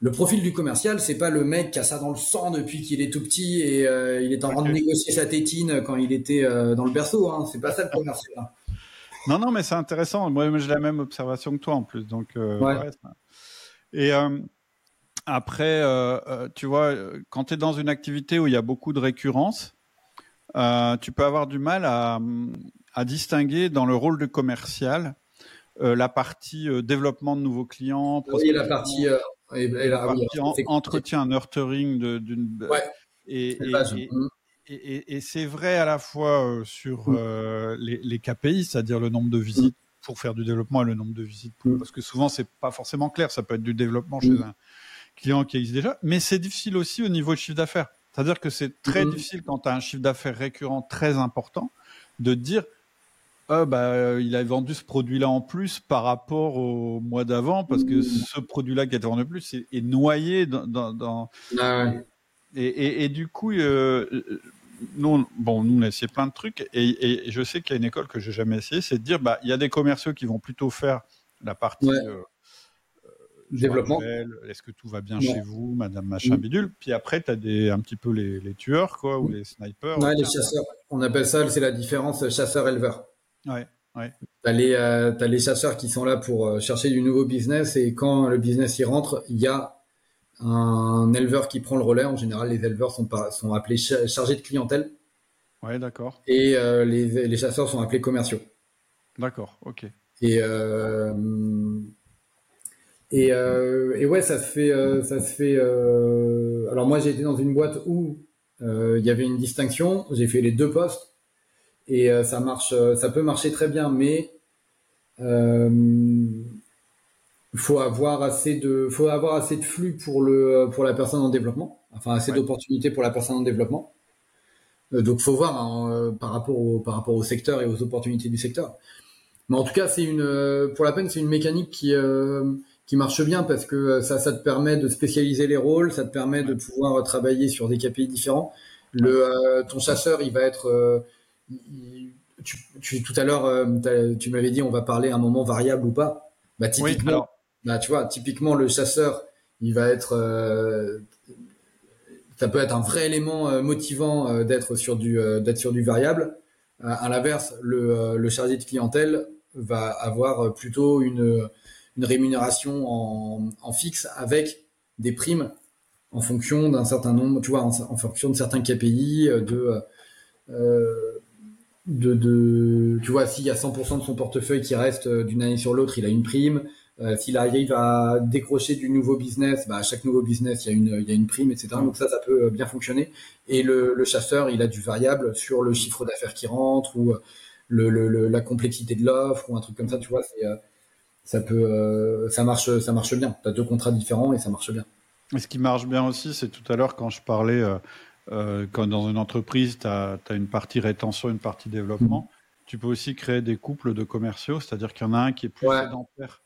le profil du commercial, c'est pas le mec qui a ça dans le sang depuis qu'il est tout petit et euh, il est en train de négocier sa tétine quand il était euh, dans le berceau. Hein. C'est pas ça le commercial. Hein. Non, non, mais c'est intéressant. Moi, j'ai la même observation que toi en plus. Donc, euh, ouais. et après, tu vois, quand tu es dans une activité où il y a beaucoup de récurrence, tu peux avoir du mal à, à, distinguer dans le rôle de commercial la partie développement de nouveaux clients. Oui, la partie et, entretien, nurturing d'une. Ouais. Et, et, c'est vrai à la fois euh, sur mm. euh, les, les, KPI, c'est-à-dire le nombre de visites mm. pour faire du développement et le nombre de visites mm. parce que souvent c'est pas forcément clair. Ça peut être du développement chez un client qui existe déjà, mais c'est difficile aussi au niveau de chiffre d'affaires. C'est-à-dire que c'est très difficile quand tu as un chiffre d'affaires récurrent très important de dire ah, bah, il a vendu ce produit-là en plus par rapport au mois d'avant, parce que ce produit-là qui a été vendu en plus est, noyé dans. dans, ah et, et, du coup, euh, nous, bon, nous, on a essayé plein de trucs, et, je sais qu'il y a une école que j'ai jamais essayé, c'est de dire, bah, il y a des commerciaux qui vont plutôt faire la partie. Euh, euh, développement. Est-ce que tout va bien chez vous, Madame Machin mm. Bidule? Puis après, tu as des, un petit peu les, les tueurs, quoi, ou les snipers. Ouais, les chasseurs. On appelle ça, c'est la différence chasseur-éleveur. Ouais, ouais. Tu as, euh, les chasseurs qui sont là pour euh, chercher du nouveau business et quand le business y rentre, il y a un éleveur qui prend le relais. En général, les éleveurs sont, sont appelés chargés de clientèle. Ouais, d'accord. Et euh, les, chasseurs sont appelés commerciaux. D'accord, ok. Et, et, et, ouais, ça se fait. ça se fait alors moi, j'ai été dans une boîte où il y avait une distinction. J'ai fait les deux postes et euh, ça marche, euh, ça peut marcher très bien, mais euh, faut avoir assez de, faut avoir assez de flux pour le, pour la personne en développement, enfin assez d'opportunités pour la personne en développement. donc faut voir hein, par rapport au, par rapport au secteur et aux opportunités du secteur. Mais en tout cas, c'est une, pour la peine, c'est une mécanique qui qui marche bien parce que ça, ça te permet de spécialiser les rôles, ça te permet de pouvoir travailler sur des KPI différents. Le, ton chasseur, il va être tu, tout à l'heure, euh, tu m'avais dit on va parler un moment variable ou pas. Bah typiquement, bah, tu vois, typiquement le chasseur, il va être, euh, ça peut être un vrai élément euh, motivant d'être sur du d'être sur du variable. à l'inverse, le, le chargé de clientèle va avoir plutôt une, une rémunération en, en fixe avec des primes en fonction d'un certain nombre, tu vois, en, en, fonction de certains KPI, de euh, de, de, tu vois, s'il y a 100% de son portefeuille qui reste euh, d'une année sur l'autre, il a une prime. Euh, s'il arrive à décrocher du nouveau business, bah, à chaque nouveau business, il y a une, il y a une prime, etc. Donc ça, ça peut euh, bien fonctionner. Et le, le chasseur, il a du variable sur le chiffre d'affaires qui rentre ou le, le, la complexité de l'offre ou un truc comme ça. Tu vois, c'est, ça peut, ça marche, ça marche bien. Tu as deux contrats différents et ça marche bien. Et ce qui marche bien aussi, c'est tout à l'heure quand je parlais euh, quand dans une entreprise, tu as, une partie rétention, une partie développement, tu peux aussi créer des couples de commerciaux, c'est-à-dire qu'il y en a un qui est plus sédentaire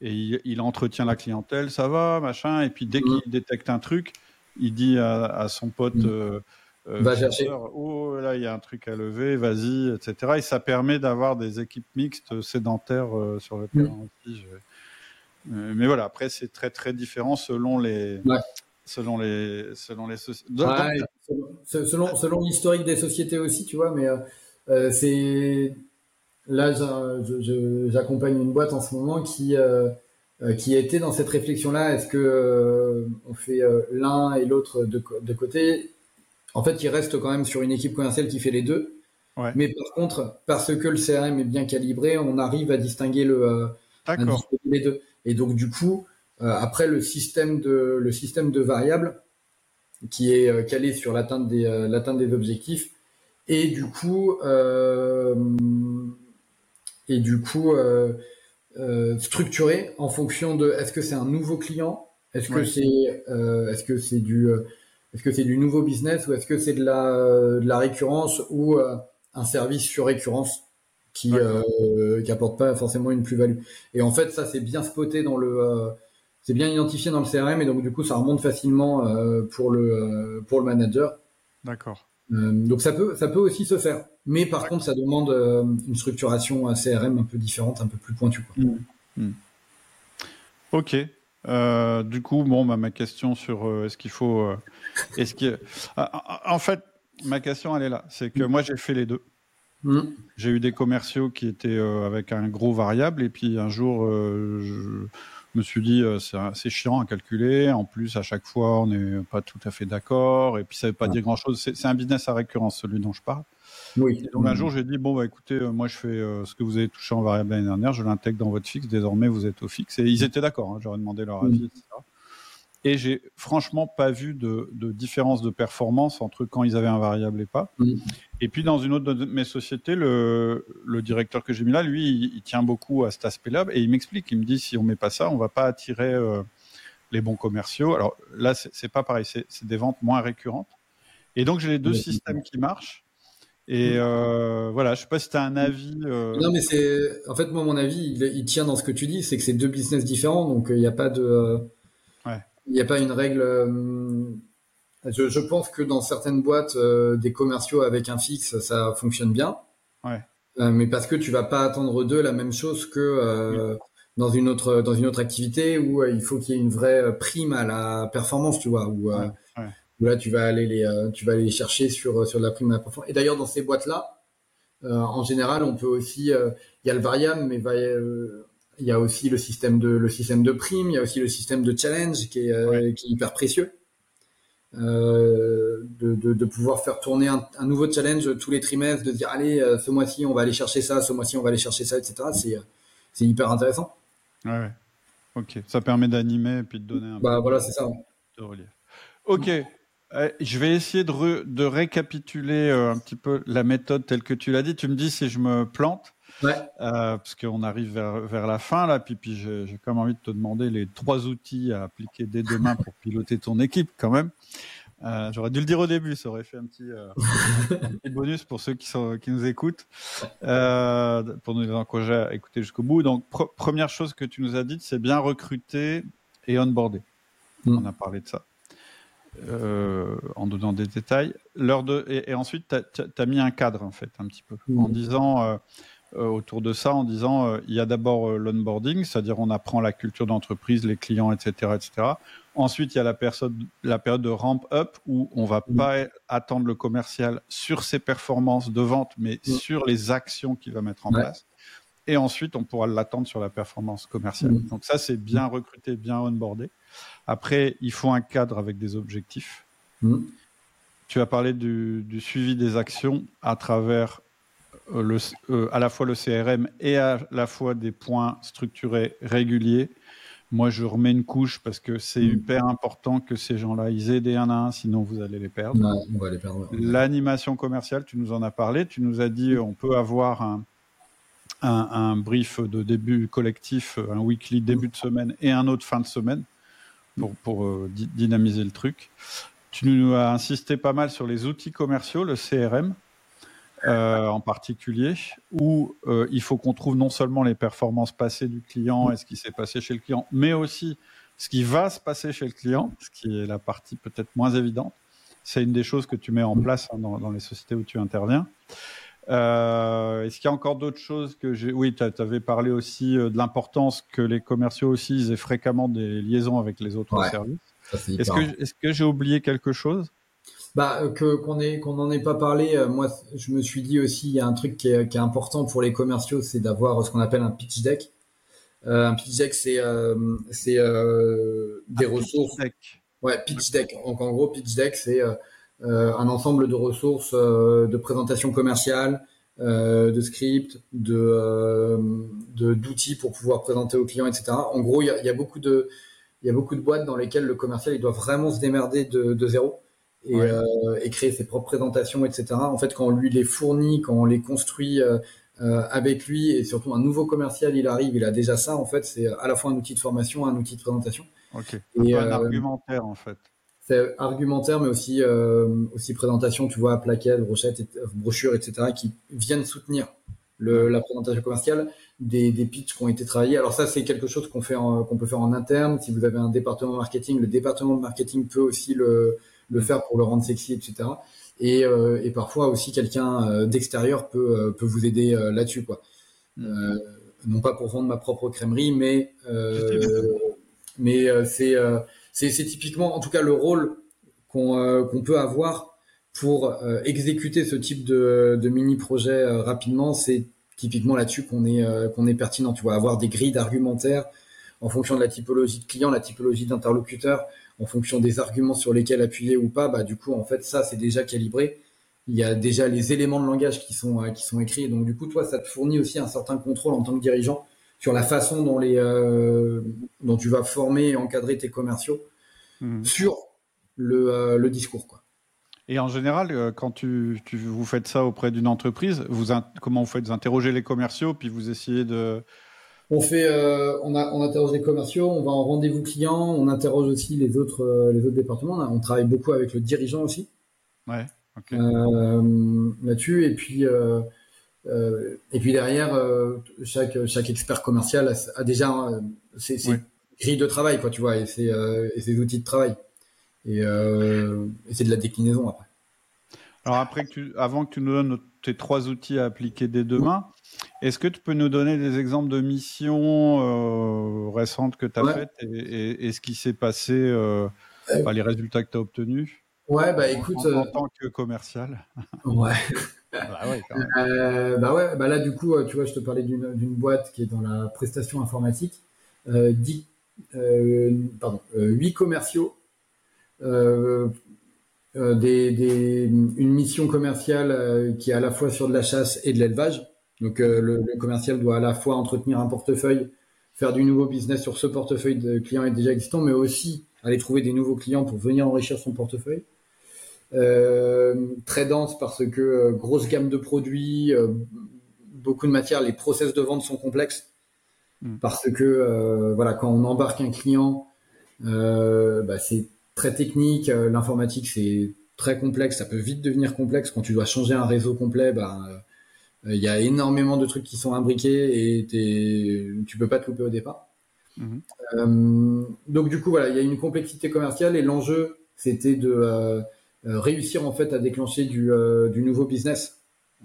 et il, entretient la clientèle, ça va, machin, et puis dès mhm. qu'il détecte un truc, il dit à, son pote, euh, euh, va chercher. Oh là, il y a un truc à lever, vas-y, etc. Et ça permet d'avoir des équipes mixtes sédentaires sur le terrain aussi. mais voilà, après c'est très très différent selon les selon les selon les selon selon l'historique des sociétés aussi tu vois mais euh, euh, c'est là j'accompagne une boîte en ce moment qui euh, qui était dans cette réflexion là est-ce que on fait l'un et l'autre de, de côté? En fait il reste quand même sur une équipe commerciale qui fait les deux. Mais par contre parce que le CRM est bien calibré on arrive à distinguer le les deux. Et donc du coup euh, après, le système de, le système de variables qui est euh, calé sur l'atteinte des, euh, l'atteinte des objectifs et du coup, et du coup euh, euh, structuré en fonction de est-ce que c'est un nouveau client, est-ce que c'est euh, est-ce que c'est du est-ce que c'est du nouveau business ou est-ce que c'est de la de la récurrence ou un service sur récurrence qui euh, qui apporte pas forcément une plus-value? Et en fait, ça c'est bien spoté dans le c'est bien identifié dans le CRM et donc du coup ça remonte facilement pour le pour le manager. D'accord. donc ça peut ça peut aussi se faire. Mais par contre, ça demande euh, une structuration à CRM un peu différente, un peu plus pointue. Quoi. Mmh. Mmh. Ok. Euh, du coup, bon, bah, ma question sur euh, est-ce qu'il faut, est-ce que, en fait, ma question elle est là, c'est que moi j'ai fait les deux. Mmh. J'ai eu des commerciaux qui étaient avec un gros variable et puis un jour je me suis dit c'est chiant à calculer. En plus, à chaque fois, on n'est pas tout à fait d'accord et puis ça veut pas dire grand chose. C'est un business à récurrence, celui dont je parle. Oui. donc un jour, j'ai dit bon bah écoutez, euh, moi je fais euh, ce que vous avez touché en variable l'année dernière, je l'intègre dans votre fixe. Désormais, vous êtes au fixe. Et ils étaient d'accord. Hein, J'aurais demandé leur avis, etc. Et j'ai franchement pas vu de, de, différence de performance entre quand ils avaient un variable et pas. Et puis dans une autre de mes sociétés, le, le directeur que j'ai mis là, lui, il, tient beaucoup à cet aspect-là et il m'explique, il me dit si on met pas ça, on va pas attirer euh, les bons commerciaux. Alors là, c'est pas pareil, c'est des ventes moins récurrentes. Et donc j'ai les deux systèmes qui marchent. Et euh, voilà, je sais pas si tu as un avis. Euh... Non, mais c'est. En fait, moi, mon avis, il, tient dans ce que tu dis, c'est que c'est deux business différents, donc il n'y a pas de. Ouais. Il n'y a pas une règle. Euh, je, je, pense que dans certaines boîtes, euh, des commerciaux avec un fixe, ça fonctionne bien. Ouais. mais parce que tu vas pas attendre d'eux la même chose que dans une autre dans une autre activité où il faut qu'il y ait une vraie prime à la performance, tu vois. Où, ouais là tu vas aller les euh, tu vas aller les chercher sur euh, sur la prime à performance. Et d'ailleurs dans ces boîtes là, euh, en général, on peut aussi il y a le variable, mais il y a aussi le système de le système de prime, il y a aussi le système de challenge qui est, qui est hyper précieux. Euh, de, de, de, pouvoir faire tourner un, un, nouveau challenge tous les trimestres, de dire allez ce mois-ci on va aller chercher ça, ce mois-ci on va aller chercher ça, etc. C'est c'est hyper intéressant. Ouais, Ok, ça permet d'animer et puis de donner un. Bah voilà, c'est ça. De relief. Ok, je vais essayer de, de récapituler euh, un petit peu la méthode telle que tu l'as dit. Tu me dis si je me plante. Ouais. Euh, parce qu'on arrive vers, vers, la fin là, puis, puis j'ai quand même envie de te demander les trois outils à appliquer dès demain pour piloter ton équipe quand même. Euh, J'aurais dû le dire au début, ça aurait fait un petit, euh, petit bonus pour ceux qui, sont, qui nous écoutent, euh, pour nous encourager à écouter jusqu'au bout. Donc première chose que tu nous as dit, c'est bien recruter et onboarder. Mm. On a parlé de ça. Euh, en donnant des détails. L'heure de, et, ensuite, tu as, mis un cadre, en fait, un petit peu, en mmh. disant, euh, euh, autour de ça, en disant, il y a d'abord l'onboarding, c'est-à-dire on apprend la culture d'entreprise, les clients, etc., etc. Ensuite, il y a la, période, la période de ramp-up où on va mmh. pas attendre le commercial sur ses performances de vente, mais mmh. sur les actions qu'il va mettre en place. Et ensuite, on pourra l'attendre sur la performance commerciale. Donc ça, c'est bien recruté, bien onboardé. Après, il faut un cadre avec des objectifs. Hmm. Tu as parlé du, suivi des actions à travers euh, le, euh, à la fois le CRM et à la fois des points structurés réguliers. Moi, je remets une couche parce que c'est hmm. hyper important que ces gens-là, ils aient des 1 à 1, sinon vous allez les perdre. perdre. L'animation commerciale, tu nous en as parlé. Tu nous as dit on peut avoir un, un, brief de début collectif, un weekly début de semaine et un autre fin de semaine pour, pour euh, dynamiser le truc. Tu nous as insisté pas mal sur les outils commerciaux, le CRM euh, en particulier, où euh, il faut qu'on trouve non seulement les performances passées du client et ce qui s'est passé chez le client, mais aussi ce qui va se passer chez le client, ce qui est la partie peut-être moins évidente. C'est une des choses que tu mets en place hein, dans, dans, les sociétés où tu interviens. Euh, Est-ce qu'il y a encore d'autres choses que j'ai Oui, tu avais parlé aussi euh, de l'importance que les commerciaux aussi aient fréquemment des liaisons avec les autres services. Est-ce que, est que j'ai oublié quelque chose? Bah, euh, que qu'on n'en ait pas parlé. Euh, moi, je me suis dit aussi, il y a un truc qui est, qui est important pour les commerciaux, c'est d'avoir ce qu'on appelle un pitch deck. Euh, un pitch deck, c'est euh, c'est des ressources. Pitch deck. Ouais, pitch deck. Donc en gros, pitch deck, c'est un ensemble de ressources euh, de présentation commerciale, euh, de scripts, de d'outils pour pouvoir présenter aux clients, etc. En gros, il y a, y a, beaucoup de il y a beaucoup de boîtes dans lesquelles le commercial il doit vraiment se démerder de, de zéro et, euh, et, créer ses propres présentations, etc. En fait, quand on lui les fournit, quand on les construit avec lui et surtout un nouveau commercial, il arrive, il a déjà ça. En fait, c'est à la fois un outil de formation, un outil de présentation. Ok. Et, un argumentaire en fait. C'est argumentaire, mais aussi aussi présentation. Tu vois, plaquettes, brochettes, brochures, etc., qui viennent soutenir le, la présentation commerciale des, des pitchs qui ont été travaillés. Alors ça, c'est quelque chose qu'on fait qu'on peut faire en interne. Si vous avez un département marketing, le département marketing peut aussi le, le faire pour le rendre sexy, etc. Et, euh, et parfois aussi quelqu'un euh, d'extérieur peut, euh, peut vous aider là-dessus, quoi. Mm. non pas pour vendre ma propre crèmerie, mais mais c'est c'est typiquement, en tout cas, le rôle qu'on qu'on peut avoir pour exécuter ce type de, de mini projet rapidement, c'est typiquement là-dessus qu'on est euh, qu'on est pertinent. Tu vois, avoir des grilles d'argumentaire en fonction de la typologie de client, la typologie d'interlocuteur, en fonction des arguments sur lesquels appuyer ou pas. Bah du coup, en fait, ça c'est déjà calibré. Il y a déjà les éléments de langage qui sont euh, qui sont écrits. donc du coup, toi, ça te fournit aussi un certain contrôle en tant que dirigeant sur la façon dont les euh, dont tu vas former et encadrer tes commerciaux mmh. sur le, le discours quoi. Et en général, euh, quand tu, vous faites ça auprès d'une entreprise, vous, comment vous faites? Vous interrogez les commerciaux, puis vous essayez de... On fait, euh, on, a, on interroge les commerciaux, on va en rendez-vous client, on interroge aussi les autres, euh, les autres départements. On travaille beaucoup avec le dirigeant aussi. Ouais. là-dessus, et puis et puis derrière, chaque chaque expert commercial a, déjà ses, grilles de travail, quoi, tu vois, et ses, et ses outils de travail. Euh, et, c'est de la déclinaison après. Alors après que tu, avant que tu nous donnes tes trois outils à appliquer dès demain, est-ce que tu peux nous donner des exemples de missions euh, récentes que tu as faites et, ce qui s'est passé, euh, les résultats que tu as obtenus? Ouais, bah écoute. En, tant que commercial. Ouais. bah ouais, quand même. bah ouais, bah là du coup, tu vois, je te parlais d'une boîte qui est dans la prestation informatique. Euh, 10, pardon, 8 commerciaux euh, euh, des, une mission commerciale euh, qui est à la fois sur de la chasse et de l'élevage. Donc le, commercial doit à la fois entretenir un portefeuille, faire du nouveau business sur ce portefeuille de clients déjà existants, mais aussi aller trouver des nouveaux clients pour venir enrichir son portefeuille. Très dense parce que grosse gamme de produits, beaucoup de matières, les process de vente sont complexes hmm. parce que voilà quand on embarque un client, bah, c'est très technique. Euh, l'informatique, c'est très complexe. Ça peut vite devenir complexe quand tu dois changer un réseau complet. Euh, il y a énormément de trucs qui sont imbriqués et tu peux pas te louper au départ. Euh, donc du coup voilà, il y a une complexité commerciale et l'enjeu c'était de réussir en fait à déclencher du, nouveau business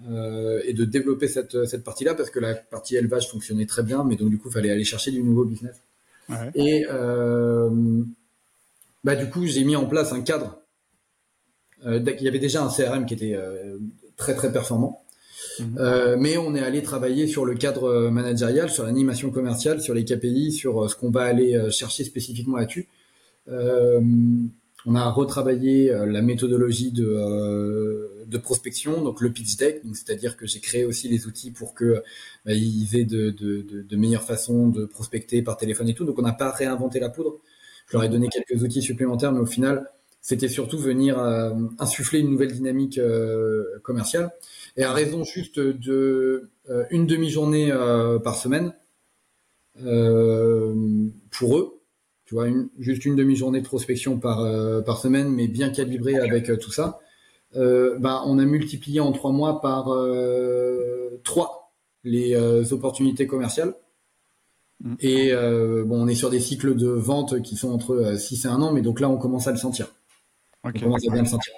et de développer cette, cette partie-là parce que la partie élevage fonctionnait très bien, mais donc du coup il fallait aller chercher du nouveau business. Et bah, du coup, j'ai mis en place un cadre. Euh, il y avait déjà un CRM qui était euh, très très performant. Mhm. Euh, mais on est allé travailler sur le cadre managérial, sur l'animation commerciale, sur les KPI, sur ce qu'on va aller chercher spécifiquement là-dessus. On a retravaillé la méthodologie de, de prospection, donc le pitch deck, c'est-à-dire que j'ai créé aussi les outils pour que bah, ils aient de, de, de, de, meilleures façons de prospecter par téléphone et tout. Donc on n'a pas réinventé la poudre. Je leur ai donné quelques outils supplémentaires, mais au final, c'était surtout venir euh, insuffler une nouvelle dynamique euh, commerciale. Et à raison juste de euh, une demi-journée par semaine pour eux, tu vois, une, juste une demi-journée de prospection par par semaine, mais bien calibrée avec tout ça. ben, on a multiplié en trois mois par trois les opportunités commerciales. Mm. Et euh, bon, on est sur des cycles de vente qui sont entre 6 euh, et 1 an, mais donc là, on commence à le sentir. On commence à bien le sentir.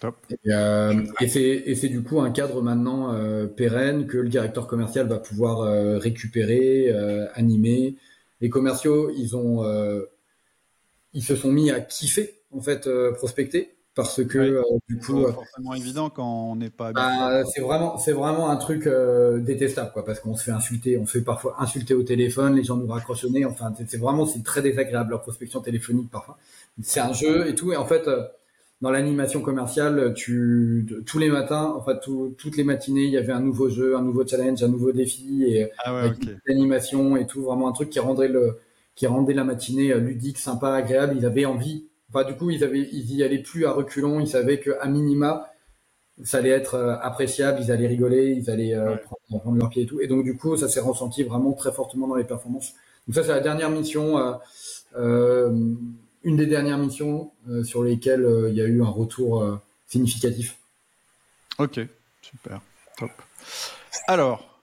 Top. Et, euh, et c'est du coup un cadre maintenant euh, pérenne que le directeur commercial va pouvoir euh, récupérer, euh, animer. Les commerciaux, ils ont, ils se sont mis à kiffer en fait prospecter parce que euh, du coup c'est euh, forcément évident quand on n'est pas bah, c'est vraiment c'est vraiment un truc euh, détestable quoi parce qu'on se fait insulter on se fait parfois insulter au téléphone les gens nous raccrochent enfin c'est vraiment c'est très désagréable leur prospection téléphonique parfois. C'est un jeu et tout et en fait dans l'animation commerciale tu tous les matins enfin toutes les matinées il y avait un nouveau jeu un nouveau challenge un nouveau défi et ah ouais, l'animation et tout vraiment un truc qui rendrait le qui rendait la matinée ludique sympa agréable ils avaient envie du coup, ils avaient, ils y allaient plus à reculons. Ils savaient qu'à minima, ça allait être appréciable, ils allaient rigoler, ils allaient prendre, prendre leur pied et tout. Et donc du coup, ça s'est ressenti vraiment très fortement dans les performances. Donc ça, c'est la dernière mission, une des dernières missions sur lesquelles il y a eu un retour significatif. Ok, super, top. Alors,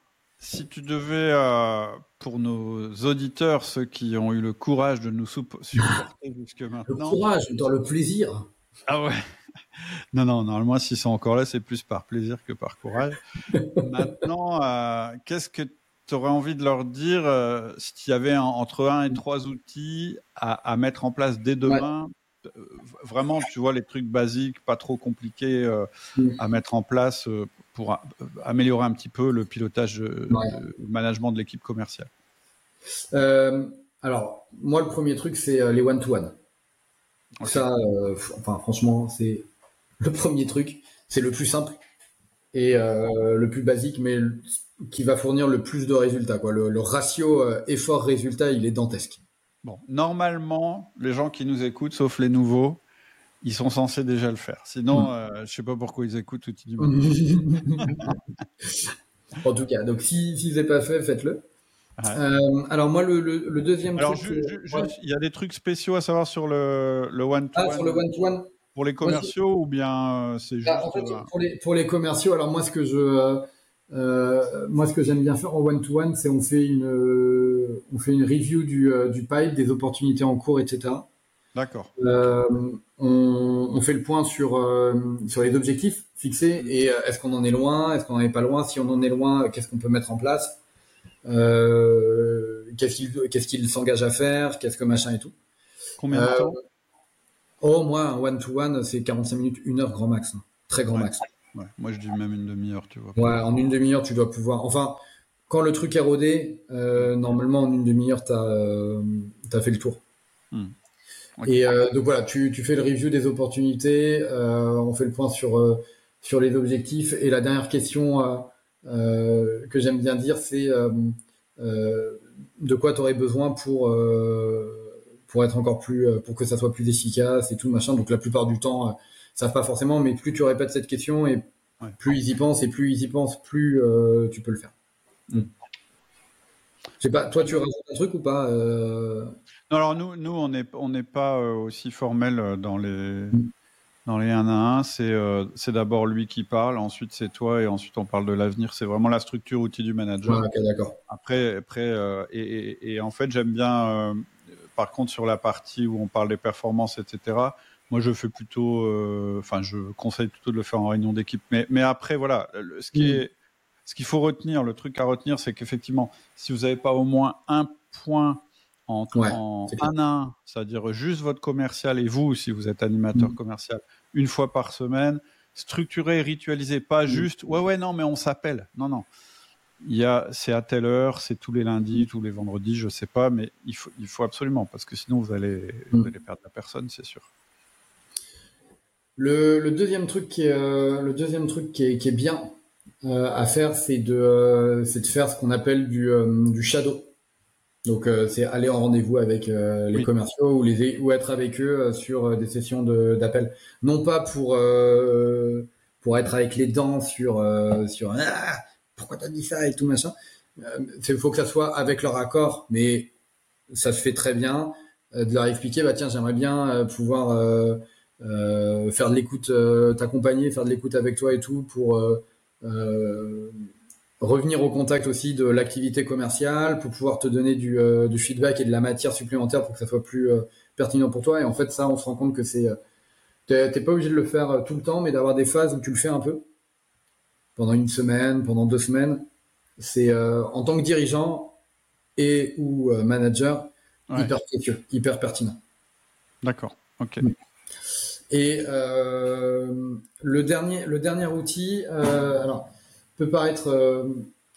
si tu devais, euh, pour nos auditeurs, ceux qui ont eu le courage de nous supporter jusque maintenant. Le courage, dans le plaisir. Ah ouais. Non, non, normalement, s'ils sont encore là, c'est plus par plaisir que par courage. maintenant, euh, qu'est-ce que tu aurais envie de leur dire euh, s'il y avait entre un et trois outils à, mettre en place dès demain Vraiment, tu vois, les trucs basiques, pas trop compliqués mm. à mettre en place pour améliorer un petit peu le pilotage, le management de l'équipe commerciale euh, Alors, moi, le premier truc, c'est euh, les one-to-one. Ça, euh, enfin, franchement, c'est le premier truc. C'est le plus simple et le plus basique, mais qui va fournir le plus de résultats. Quoi. Le, ratio effort-résultat, il est dantesque. Bon, normalement, les gens qui nous écoutent, sauf les nouveaux, ils sont censés déjà le faire. Sinon, je mm. euh, je sais pas pourquoi ils écoutent tout du en tout cas, donc s'ils si, si pas fait, faites-le. Euh, alors moi, le, le, deuxième alors, truc... il y a des trucs spéciaux à savoir sur le, le one-to-one ah, sur le one-to-one Pour les commerciaux ou bien euh, c'est juste... en fait, pour, les, pour les commerciaux, alors moi, ce que je... moi, ce que j'aime bien faire en one-to-one, c'est on fait une, on fait une review du, du pipe, des opportunités en cours, etc. D'accord. Euh, on, fait le point sur euh, sur les objectifs fixés et euh, est-ce qu'on en est loin, est-ce qu'on n'en est pas loin. Si on en est loin, qu'est-ce qu'on peut mettre en place Qu'est-ce qu'il qu'est-ce qu'il s'engage à faire Qu'est-ce que machin et tout. Combien de temps? Oh, moi, un one-to-one, c'est 45 minutes, une heure grand max. Hein. Très grand max. Moi, je dis même une demi-heure, tu vois. Ouais, en une demi-heure, tu dois pouvoir. Enfin, quand le truc est rodé, normalement, en une demi-heure, tu as, fait le tour. Hmm. Et euh, donc voilà, tu, tu, fais le review des opportunités, euh, on fait le point sur euh, sur les objectifs. Et la dernière question que j'aime bien dire, c'est de quoi tu aurais besoin pour pour être encore plus pour que ça soit plus efficace et tout machin. Donc la plupart du temps, euh, savent pas forcément, mais plus tu répètes cette question et plus ils y pensent et plus ils y pensent, plus tu peux le faire. Mm. Je sais pas, toi tu rajoutes un truc ou pas non, alors nous, nous on n'est on n'est pas euh, aussi formel euh, dans les, dans les 1 à 1. C'est euh, c'est d'abord lui qui parle, ensuite c'est toi, et ensuite on parle de l'avenir. C'est vraiment la structure outil du manager. ok, d'accord. Après, après et, et, en fait, j'aime bien, par contre, sur la partie où on parle des performances, etc., moi, je fais plutôt, enfin, je conseille plutôt de le faire en réunion d'équipe. Mais, mais après, voilà, ce qui mm. est, ce qu'il faut retenir, le truc à retenir, c'est qu'effectivement, si vous n'avez pas au moins un point en, un à un, c'est-à-dire juste votre commercial et vous, si vous êtes animateur mm. commercial, une fois par semaine, structuré, ritualisé, pas mm. juste ouais ouais non mais on s'appelle, non non, il y a c'est à telle heure, c'est tous les lundis, tous les vendredis, je sais pas, mais il faut il faut absolument parce que sinon vous allez, mm. allez perdre la personne, c'est sûr. Le, deuxième truc qui est, euh, le deuxième truc qui est, bien euh, à faire, c'est de, euh, de faire ce qu'on appelle du, du shadow. Donc euh, c'est aller en rendez-vous avec euh, les commerciaux ou les ou être avec eux euh, sur des sessions d'appel. Non pas pour pour être avec les dents sur sur ah, pourquoi t'as dit ça et tout machin. Il faut que ça soit avec leur accord, mais ça se fait très bien de leur expliquer bah tiens j'aimerais bien pouvoir faire de l'écoute, t'accompagner, faire de l'écoute avec toi et tout pour revenir au contact aussi de l'activité commerciale pour pouvoir te donner du, euh, du, feedback et de la matière supplémentaire pour que ça soit plus euh, pertinent pour toi. Et en fait, ça, on se rend compte que c'est, euh, t'es pas obligé de le faire tout le temps, mais d'avoir des phases où tu le fais un peu pendant une semaine, pendant deux semaines. C'est en tant que dirigeant et ou manager hyper hyper pertinent. D'accord. Ok. Et le dernier, le dernier outil, alors peut paraître, euh,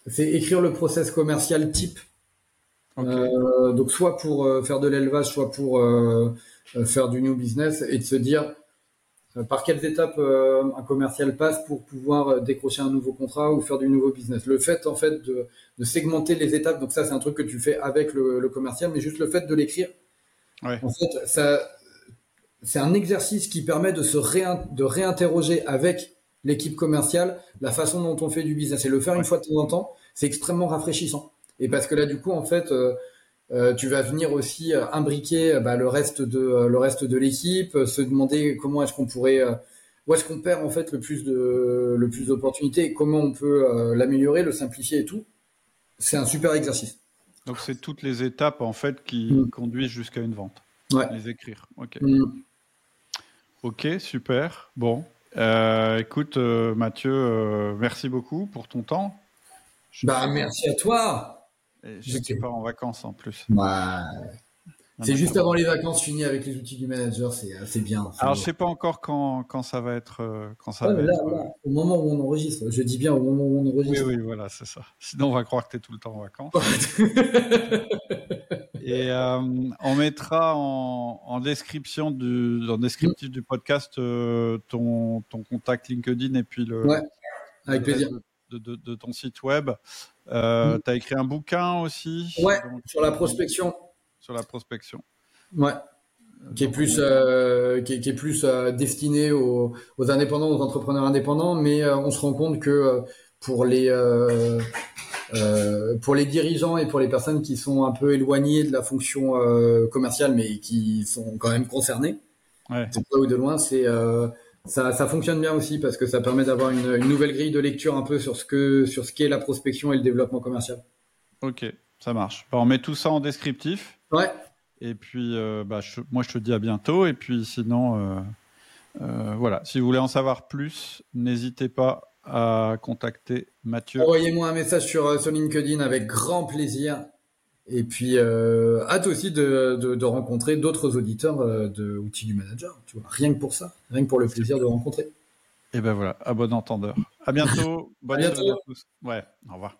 c'est écrire le process commercial type. Euh, donc soit pour euh, faire de l'élevage, soit pour faire du new business et de se dire par quelles étapes un commercial passe pour pouvoir décrocher un nouveau contrat ou faire du nouveau business? Le fait en fait de, segmenter les étapes, donc ça c'est un truc que tu fais avec le, commercial, mais juste le fait de l'écrire, en fait ça c'est un exercice qui permet de se de réinterroger avec l'équipe commerciale, la façon dont on fait du business et le faire une fois de temps en temps, c'est extrêmement rafraîchissant. Et parce que là, du coup, en fait, euh, euh, tu vas venir aussi euh, imbriquer bah, le reste de le reste de l'équipe, se demander comment est-ce qu'on pourrait où est-ce qu'on perd en fait le plus de le plus d'opportunités, comment on peut l'améliorer, le simplifier et tout. C'est un super exercice. Donc c'est toutes les étapes en fait qui mm. conduisent jusqu'à une vente. Ouais. Les écrire. Ok. Mm. Ok, super. Bon, écoute Mathieu, merci beaucoup pour ton temps. Bah merci à toi. Je n'étais pas en vacances en plus. c'est juste avant les vacances finies avec les outils du manager, c'est bien. Alors je sais pas encore quand, quand ça va être euh, quand ça va être, euh, au moment où on enregistre. Je dis bien au moment où on enregistre. Oui oui voilà c'est ça. Sinon on va croire que tu es tout le temps en vacances. Et euh, on mettra en, en, description du dans descriptif du podcast ton, ton contact LinkedIn et puis le. Ouais, avec plaisir de, ton site web. Euh, mm. Tu as écrit un bouquin aussi Ouais, sur la prospection. Sur la prospection. Ouais. Qui est plus, euh, qui, est, plus euh, destiné aux, indépendants, aux entrepreneurs indépendants, mais on se rend compte que pour les pour les dirigeants et pour les personnes qui sont un peu éloignées de la fonction commerciale, mais qui sont quand même concernées, ouais. de ou de loin, c'est ça, ça, fonctionne bien aussi parce que ça permet d'avoir une, une, nouvelle grille de lecture un peu sur ce que sur ce qu'est la prospection et le développement commercial. Ok, ça marche. on met tout ça en descriptif. Ouais. Et puis, euh, bah, moi, je te dis à bientôt. Et puis, sinon, euh, euh, voilà. Si vous voulez en savoir plus, n'hésitez pas à contacter Mathieu. Envoyez-moi un message sur, sur LinkedIn avec grand plaisir. Et puis, euh, hâte aussi de, de, de rencontrer d'autres auditeurs euh, de Outils du Manager. Tu vois, rien que pour ça, rien que pour le plaisir de rencontrer. Et ben voilà, à bon entendeur. À bientôt. Bonne à bientôt. à tous. Ouais, au revoir.